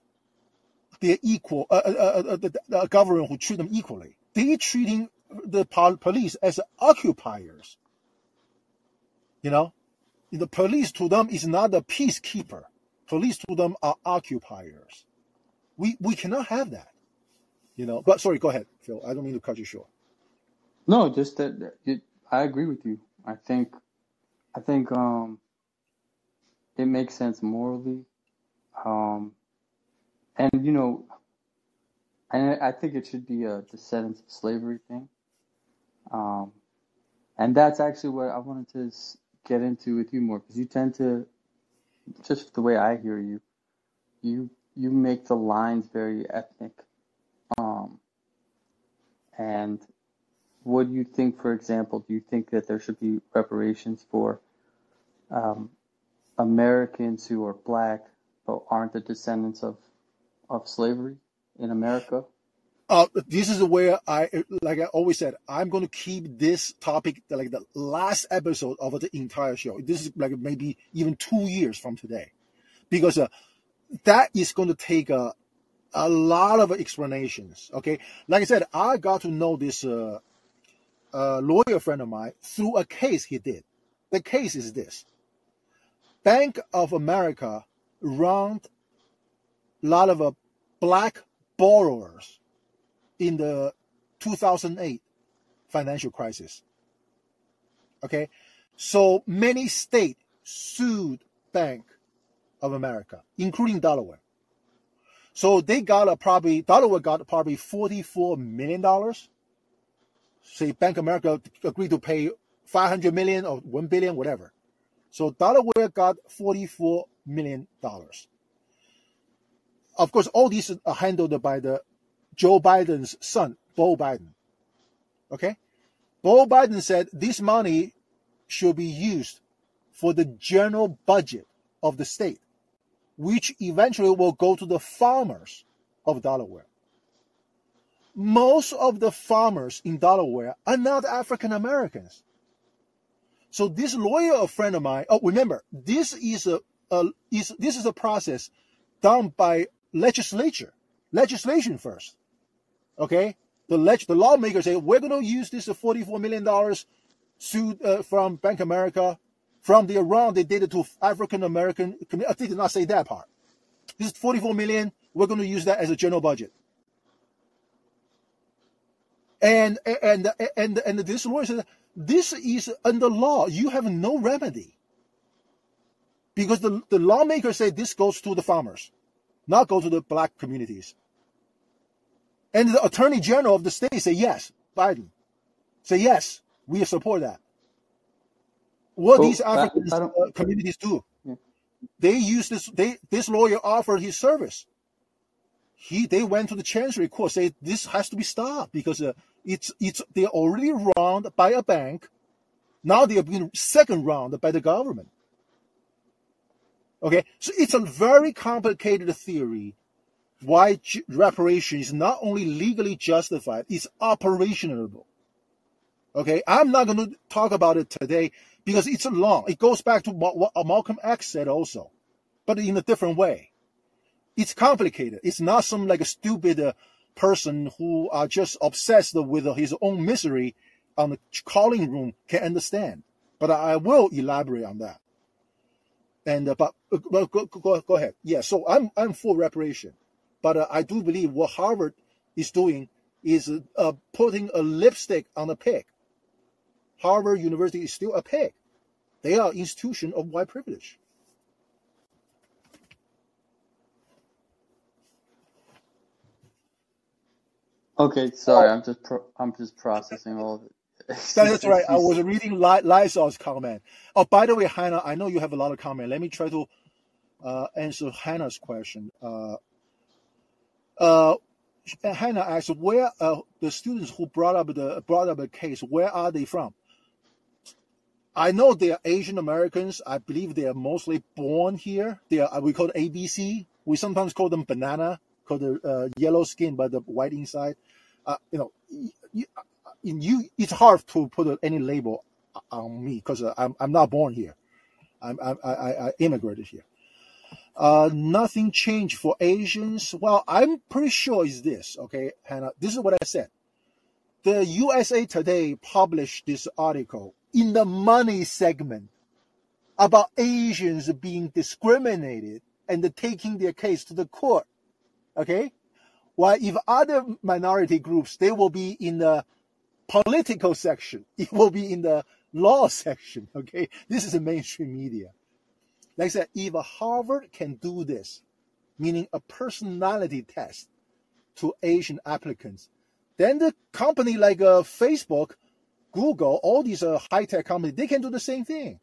their equal, uh, uh, uh, uh, the, the government who treat them equally. They're treating the pol- police as occupiers. You know, the police to them is not a peacekeeper. Police to them are occupiers. We we cannot have that. You know. But sorry, go ahead, Phil. I don't mean to cut you short. No, just that it, I agree with you. I think I think um it makes sense morally. Um and you know and I think it should be a descendants of slavery thing. Um and that's actually what I wanted to get into with you more because you tend to just the way I hear you, you you make the lines very ethnic. And what do you think, for example, do you think that there should be reparations for um, Americans who are black but aren't the descendants of, of slavery in America? Uh, this is where I, like I always said, I'm going to keep this topic like the last episode of the entire show. This is like maybe even two years from today, because uh, that is going to take a, a lot of explanations. Okay, like I said, I got to know this uh, uh, lawyer friend of mine through a case he did. The case is this: Bank of America wronged a lot of uh, black borrowers in the 2008 financial crisis. Okay, so many states sued Bank of America, including Delaware. So they got a probably Delaware got probably 44 million dollars. Say Bank of America agreed to pay 500 million or 1 billion, whatever. So Delaware got 44 million dollars. Of course, all these are handled by the Joe Biden's son, Beau Biden. Okay? Beau Biden said this money should be used for the general budget of the state, which eventually will go to the farmers of Delaware. Most of the farmers in Delaware are not African Americans. So this lawyer, a friend of mine, oh, remember, this is a, a is this is a process done by legislature, legislation first. Okay, the leg, the lawmakers say we're going to use this forty-four million dollars sued uh, from Bank America from the wrong they did it to African American. Communities. I did not say that part. This is forty-four million. We're going to use that as a general budget. And and and and this lawyer said this is under law. You have no remedy because the the lawmakers say this goes to the farmers, not go to the black communities. And the attorney general of the state say yes, Biden. Say yes, we support that. What Well, these African uh, communities do, Yeah. they use this. They this lawyer offered his service. He they went to the chancery court say this has to be stopped because uh, it's it's they're already wronged by a bank. Now they are being second round by the government. Okay, so it's a very complicated theory why reparation is not only legally justified, it's operationable. Okay, I'm not going to talk about it today because it's long. It goes back to what, Malcolm X said also, but in a different way. It's complicated. It's not some like a stupid uh, person who are just obsessed with his own misery on the Callin room can understand. But I will elaborate on that. And uh, but, uh, go, go, go ahead. Yeah. So I'm I'm for reparation, but uh, I do believe what Harvard is doing is uh, putting a lipstick on a pig. Harvard University is still a pig. They are institution of white privilege. Okay, sorry. I'm just pro- I'm just processing all of it. *laughs* That's right. I *laughs* was reading Lysol's comment. Oh, by the way, Hannah, I know you have a lot of comment. Let me try to uh, answer Hannah's question. Uh, uh, Hannah asked, "Where uh, the students who brought up the brought up the case? Where are they from?" I know they are Asian Americans. I believe they are mostly born here. They are we call it ABC. We sometimes call them banana, called the uh, yellow skin but the white inside. Uh, you know, you, you, it's hard to put any label on me because uh, I'm I'm not born here. I'm, I, I, I immigrated here. Uh, nothing changed for Asians. Well, I'm pretty sure is this, okay, Hannah. This is what I said. The USA Today published this article in the money segment about Asians being discriminated and taking their case to the court. Okay? While if other minority groups, they will be in the political section. *laughs* It will be in the law *laughs* section. Okay? This is the mainstream media. Like I said, if Harvard can do this, meaning a personality test to Asian applicants, then the company like uh, Facebook, Google, all these uh, high tech companies, they can do the same thing.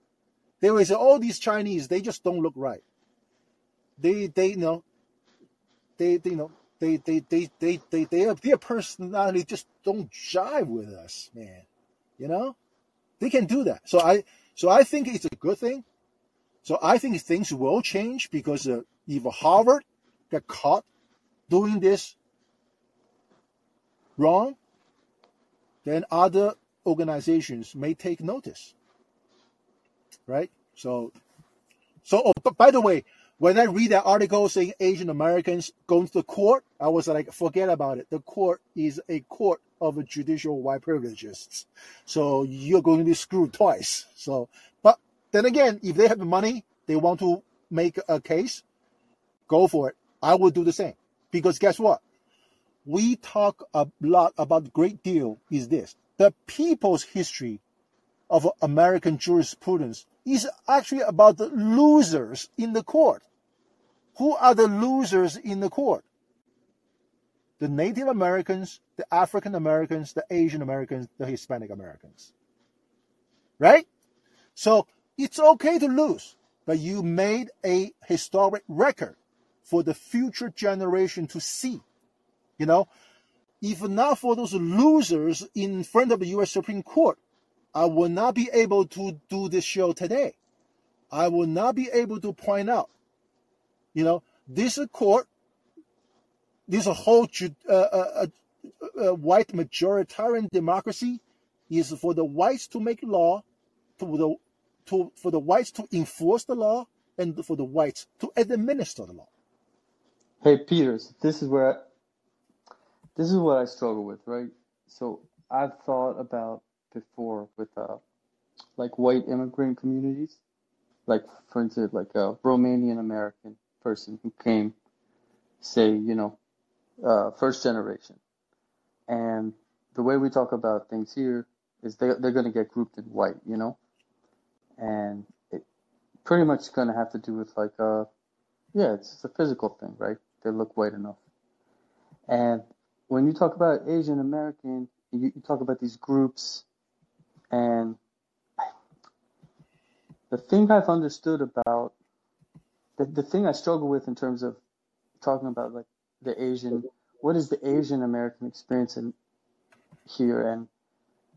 They will say, all these Chinese, they just don't look right. They, they, you know, they, they you know, they, they, they, they, they, they, their personality just don't jive with us, man. You know, they can do that. So I, so I think it's a good thing. So I think things will change because uh, if Harvard get caught doing this wrong, then other organizations may take notice. Right? So, so, oh, but by the way, when I read that article saying Asian Americans going to the court, I was like, forget about it. The court is a court of judicial white privileges. So you're going to be screwed twice. So, but then again, if they have the money, they want to make a case, go for it. I will do the same. Because guess what? We talk a lot about great deal is this. The people's history of American jurisprudence is actually about the losers in the court. Who are the losers in the court? The Native Americans, the African Americans, the Asian Americans, the Hispanic Americans. Right? So it's okay to lose, but you made a historic record for the future generation to see. You know, if not for those losers in front of the US Supreme Court, I would not be able to do this show today. I would not be able to point out, you know, this court, this whole uh, uh, uh, uh, white majoritarian democracy is for the whites to make law, to the to for the whites to enforce the law, and for the whites to administer the law. Hey, Peters, this is where this is what I struggle with, right? So I've thought about before with uh, like white immigrant communities, like for instance, like a Romanian American person who came, say, you know, uh, first generation, and the way we talk about things here is they they're to get grouped in white, you know, and it pretty much to have to do with like uh, yeah, it's just a physical thing, right? They look white enough, and when you talk about Asian American, you, you talk about these groups and the thing I've understood about the, the thing I struggle with in terms of talking about like the Asian, what is the Asian American experience in here and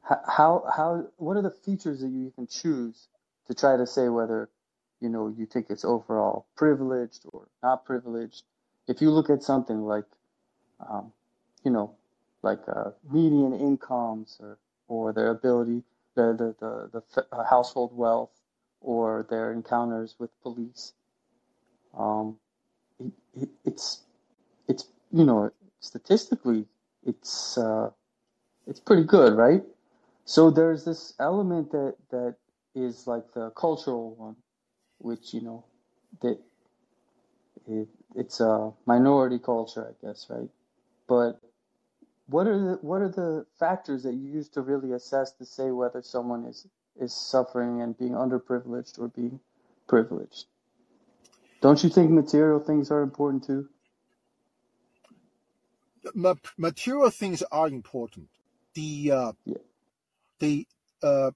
how, how, what are the features that you can choose to try to say whether, you know, you think it's overall privileged or not privileged? If you look at something like, um, you know, like uh, median incomes or, or their ability the the the, the uh, household wealth or their encounters with police. Um, it, it, it's it's you know statistically it's uh, it's pretty good, right? So there's this element that that is like the cultural one, which you know that it, it's a minority culture, I guess, right? But what are the what are the factors that you use to really assess to say whether someone is is suffering and being underprivileged or being privileged? Don't you think material things are important too? material things are important. The uh, yeah. the uh,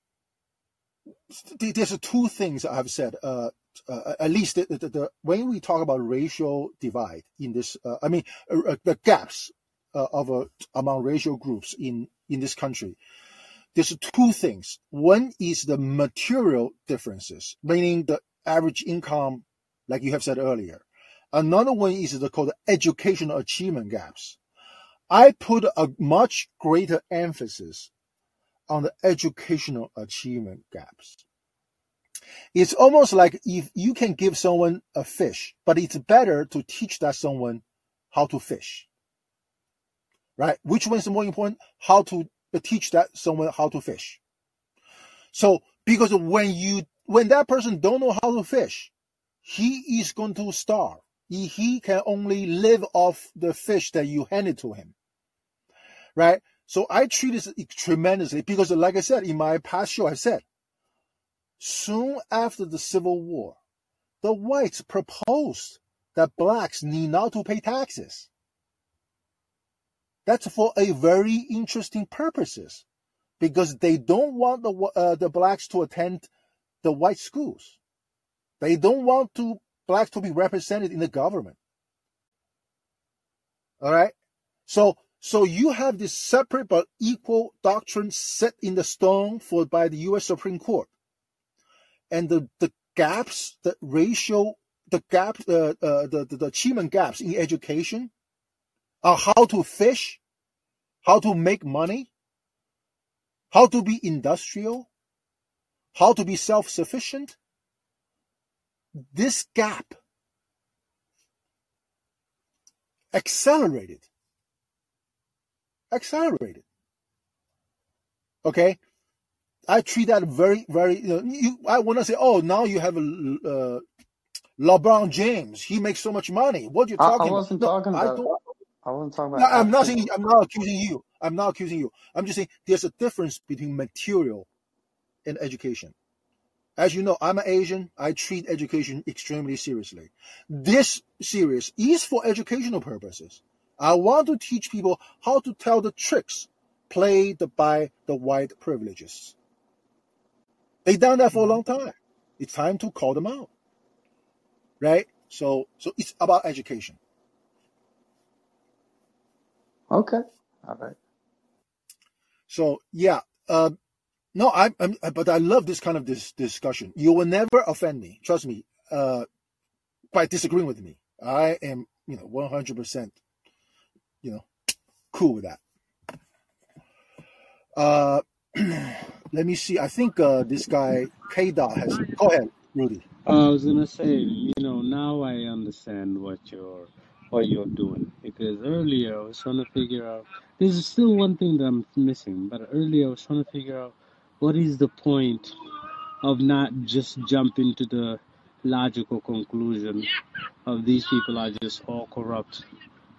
there's two things I've said. Uh, uh, at least the, the, the, when we talk about racial divide in this, uh, I mean uh, uh the gaps uh, of uh, among racial groups in in this country. There's two things. One is the material differences, meaning the average income, like you have said earlier. Another one is the called educational achievement gaps. I put a much greater emphasis on the educational achievement gaps. It's almost like if you can give someone a fish, but it's better to teach that someone how to fish. Right? Which one is more important? How to uh, teach that someone how to fish. So, because when you, when that person don't know how to fish, he is going to starve. He, he can only live off the fish that you handed to him. Right? So I treat this tremendously because, like I said in my past show, I said, soon after the Civil War, the whites proposed that blacks need not to pay taxes. That's for a very interesting purposes because they don't want the uh, the blacks to attend the white schools. They don't want to blacks to be represented in the government. All right. So so you have this separate but equal doctrine set in the stone for by the U.S. Supreme Court, and the the gaps, the ratio, the gap, uh, uh, the, the the achievement gaps in education, are how to fish, how to make money, how to be industrial, how to be self-sufficient. This gap accelerated accelerated. Okay, I treat that very, very. You know, you, I want to say, oh, now you have a uh, LeBron James. He makes so much money. What are you talking I, I wasn't about? talking no, about. I, wasn't talking about. no, I'm not saying. I'm not accusing you. I'm not accusing you. I'm just saying there's a difference between material and education. As you know, I'm an Asian. I treat education extremely seriously. This series is for educational purposes. I want to teach people how to tell the tricks played by the white privileges. They've done that for a mm-hmm. long time. It's time to call them out. Right? So so it's about education. Okay. All right. So yeah, uh, no, I, I'm, but I love this kind of this discussion. You will never offend me, trust me, uh, by disagreeing with me. I am, you know, 100% you know, cool with that. Uh, *clears throat* let me see. I think uh, this guy K Dot has. Go ahead, Rudy. I was gonna say, you know, now I understand what you're what you're doing because earlier I was trying to figure out. There's still one thing that I'm missing, but earlier I was trying to figure out what is the point of not just jumping to the logical conclusion of these people are just all corrupt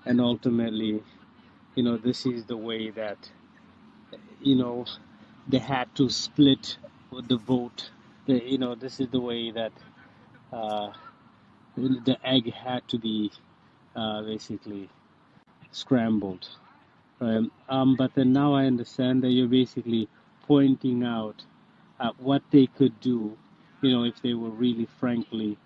and ultimately, you know, this is the way that, you know, they had to split the vote. The, you know, this is the way that uh, the egg had to be uh, basically scrambled. Um, but then now I understand that you're basically pointing out uh, what they could do, you know, if they were really frankly,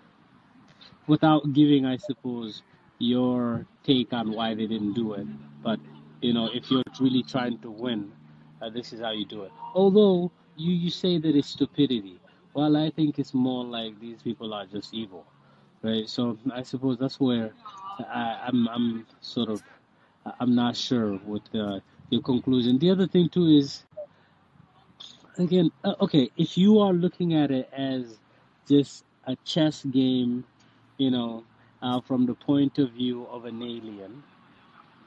without giving, I suppose, your take on why they didn't do it. But you know, if you're really trying to win, uh, this is how you do it. Although you you say that it's stupidity, well, I think it's more like these people are just evil, right? So I suppose that's where I, I'm I'm sort of I'm not sure with uh, your conclusion. The other thing too is again, uh, okay, if you are looking at it as just a chess game, you know, uh, from the point of view of an alien,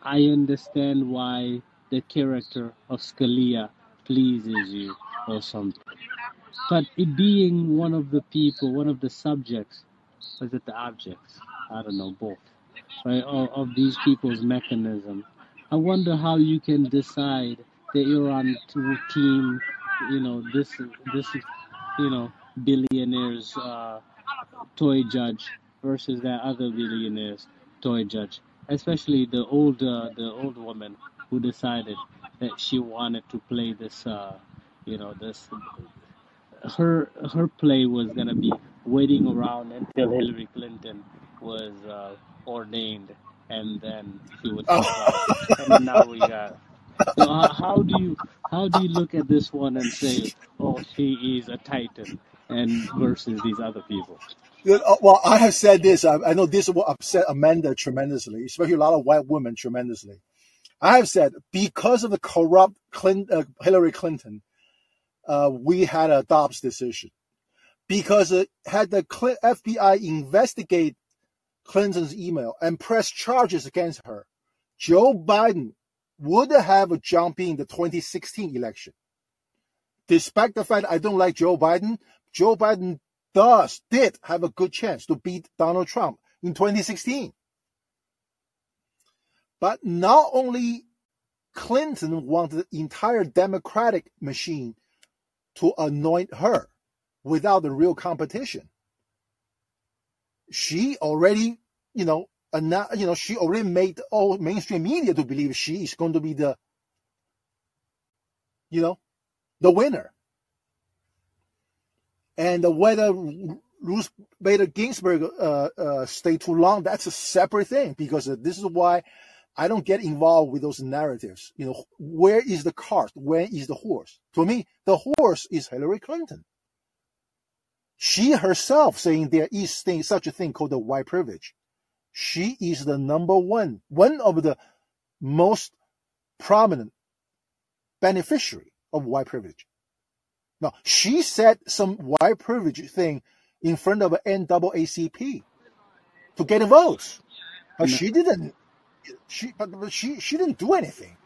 I understand why the character of Scalia pleases you or something. But it being one of the people, one of the subjects, was it the objects? I don't know, both, right, of, of these people's mechanism. I wonder how you can decide that you're on team, you know, this, this, you know, billionaires, uh, toy judge versus that other billionaire's toy judge, especially the old uh, the old woman who decided that she wanted to play this uh, you know this her her play was gonna be waiting around until Hillary Clinton was uh, ordained, and then she would Oh, surprise. And now we got. *laughs* So how, how do you how do you look at this one and say, oh, she is a titan, and versus these other people? Uh, Well, I have said this. I, I know this will upset Amanda tremendously, especially a lot of white women tremendously. I have said because of the corrupt Clint, uh, Hillary Clinton, uh, we had a Dobbs decision. Because uh, had the FBI investigate Clinton's email and press charges against her, Joe Biden would have jumped in the 2016 election. Despite the fact I don't like Joe Biden, Joe Biden does did have a good chance to beat Donald Trump in 2016. But not only Clinton wanted the entire Democratic machine to anoint her without the real competition. She already, you know, you know, she already made all mainstream media to believe she is going to be the, you know, the winner. And whether Ruth Bader Ginsburg uh, uh, stay too long, that's a separate thing because uh, this is why I don't get involved with those narratives. You know, where is the cart? Where is the horse? To me, the horse is Hillary Clinton. She herself saying there is thing, such a thing called the white privilege. She is the number one, one of the most prominent beneficiary of white privilege. Now, she said some white privilege thing in front of NAACP to get votes. But No. she didn't. She but, but she she didn't do anything.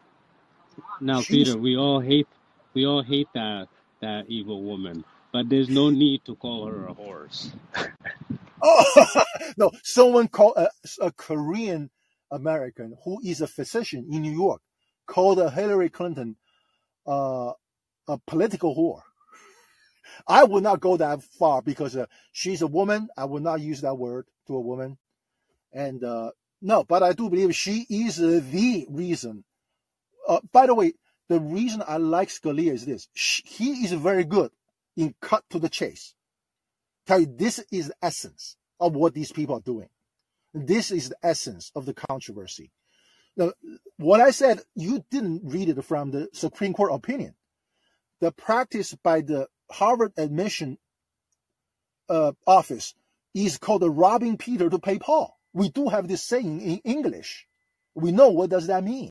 Now, She was Peter, we all hate we all hate that that evil woman, but there's no need to call her a horse. *laughs* oh *laughs* no. Someone called a, a Korean American who is a physician in New York called uh, Hillary Clinton uh, a political whore. *laughs* I would not go that far because uh, she's a woman. I would not use that word to a woman. And uh, no, but I do believe she is uh, the reason. Uh, by the way, the reason I like Scalia is this: Sh- he is very good in cut to the chase. Tell you this is the essence of what these people are doing. This is the essence of the controversy. Now, what I said, you didn't read it from the Supreme Court opinion. The practice by the Harvard admission uh, office is called robbing Peter to pay Paul. We do have this saying in English. We know what does that mean.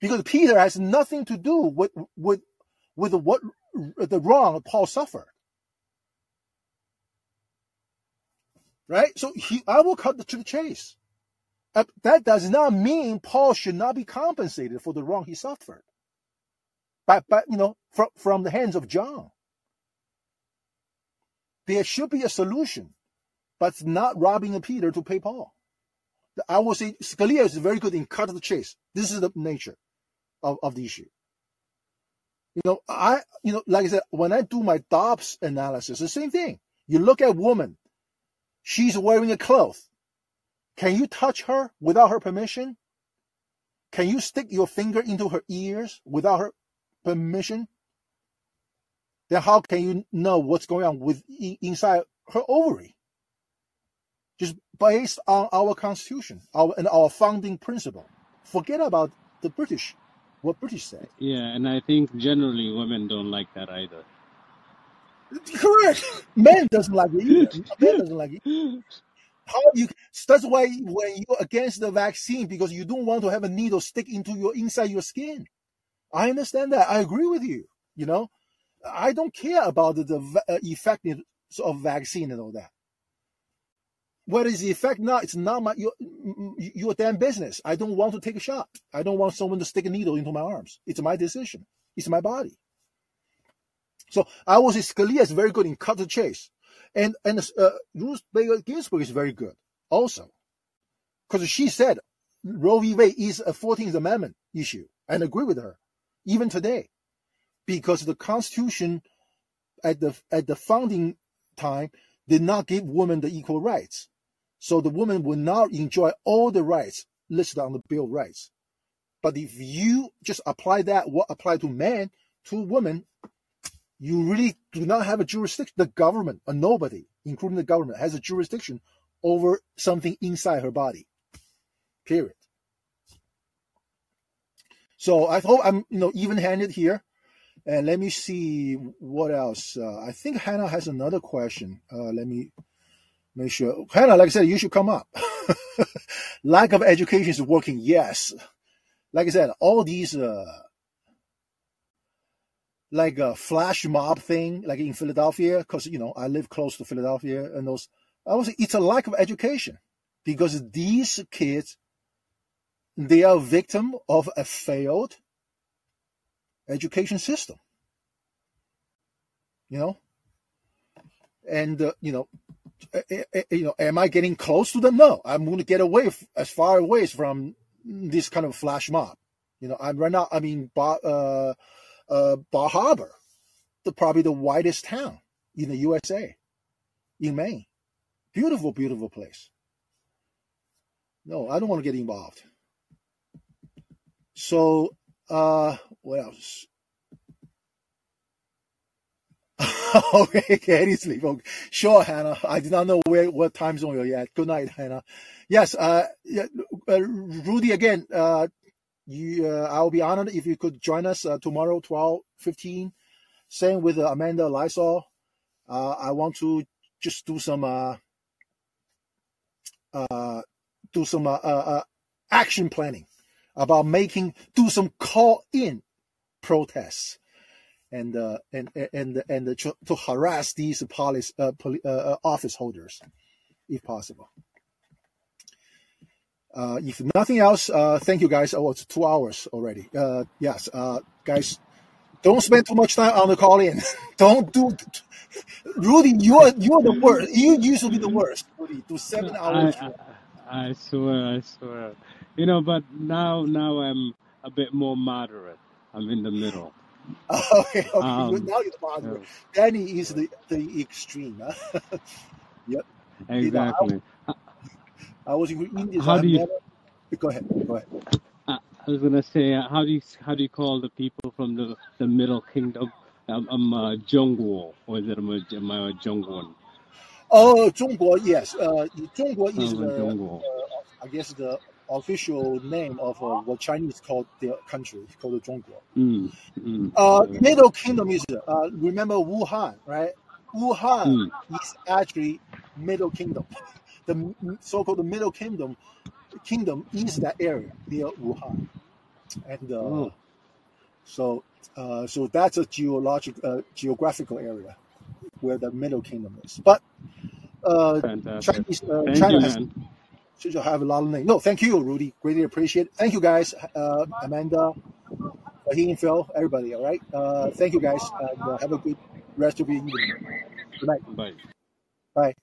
Because Peter has nothing to do with with with what the wrong Paul suffered. Right? So he I will cut to the chase. That does not mean Paul should not be compensated for the wrong he suffered. But but you know, from from the hands of John. There should be a solution, but not robbing a Peter to pay Paul. I will say Scalia is very good in cut to the chase. This is the nature of, of the issue. You know, I you know, like I said, when I do my Dobbs analysis, the same thing. You look at woman, she's wearing a cloth. Can you touch her without her permission? Can you stick your finger into her ears without her permission? Then how can you know what's going on with inside her ovary? Just based on our constitution, our and our founding principle. Forget about the British, what British said. Yeah, and I think generally women don't like that either. Correct. Man doesn't like it either. Man doesn't like it. How you? That's why when you're against the vaccine because you don't want to have a needle stick into your inside your skin. I understand that. I agree with you. You know, I don't care about the, the uh, effectiveness of vaccine and all that. What is the effect now? It's not my your your damn business. I don't want to take a shot. I don't want someone to stick a needle into my arms. It's my decision. It's my body. So I say Scalia is very good in cut the chase, and and uh, Ruth Bader Ginsburg is very good also, because she said Roe v. Wade is a Fourteenth Amendment issue, and agree with her, even today, because the Constitution at the at the founding time did not give women the equal rights, so the woman will not enjoy all the rights listed on the Bill of Rights. But if you just apply that what apply to men to women, you really do not have a jurisdiction. The government, or nobody, including the government, has a jurisdiction over something inside her body. Period. So I hope I'm, you know, even-handed here. And let me see what else. Uh, I think Hannah has another question. Uh, let me make sure. Hannah, like I said, you should come up. *laughs* Lack of education is working. Yes. Like I said, all these, uh, like a flash mob thing, like in Philadelphia, because, you know, I live close to Philadelphia and those, I say it's a lack of education because these kids, they are victim of a failed education system. You know, and uh, you know, you know, am I getting close to them? No, I'm going to get away as far away as from this kind of flash mob. You know, I'm right now. I mean, Bar, uh, uh, Bar Harbor, the probably the whitest town in the USA, in Maine. Beautiful, beautiful place. No, I don't want to get involved. So, uh, what else? *laughs* okay, Katie sleep. Okay. Sure, Hannah. I did not know where what time zone you're at. Good night, Hannah. Yes, uh, yeah, uh Rudy again. Uh, you, uh, I'll be honored if you could join us uh, tomorrow, twelve fifteen. Same with uh, Amanda Lysol. Uh, I want to just do some uh, uh, do some uh, uh, uh action planning about making do some call in protests and uh, and and and to, to harass these police uh, poli- uh, uh, office holders, if possible. Uh, if nothing else, uh, thank you guys. Oh, it's two hours already. Uh, yes, uh, guys, don't spend too much time on the Callin. *laughs* don't do. Rudy, you are you are the worst. You used to be the worst. Rudy, do seven hours. I, I, I swear, I swear. You know, but now now I'm a bit more moderate. I'm in the middle. *laughs* Okay, okay. Um, now you're the monster. Yeah. Danny is the, the extreme. Huh? *laughs* yep. Exactly. You know, I, I, was in India. How so do you? Never... Go ahead. Go ahead. I was gonna say, uh, how do you how do you call the people from the, the Middle Kingdom? I'm Um, um uh, Zhongguo, or is it um, um, uh, Zhongguan? Oh, Zhongguo, yes. Uh, Zhongguo is the, uh, I guess the official name of uh, what Chinese call their country, it's called 中国. Mm, mm, Uh, yeah. Middle Kingdom is, uh, remember Wuhan, right? Wuhan Mm, is actually Middle Kingdom. The so-called Middle Kingdom, kingdom is that area near Wuhan, and uh, oh, so uh, so that's a geologic uh, geographical area where the Middle Kingdom is. But uh. Chinese uh, China you, has man. Should have a lot of names. No, thank you, Rudy. Greatly appreciate. it. Thank you, guys. Uh, Amanda, Raheem, Phil, everybody. All right. Uh, thank you, guys, and uh, have a good rest of your evening. Good night. Bye. Bye.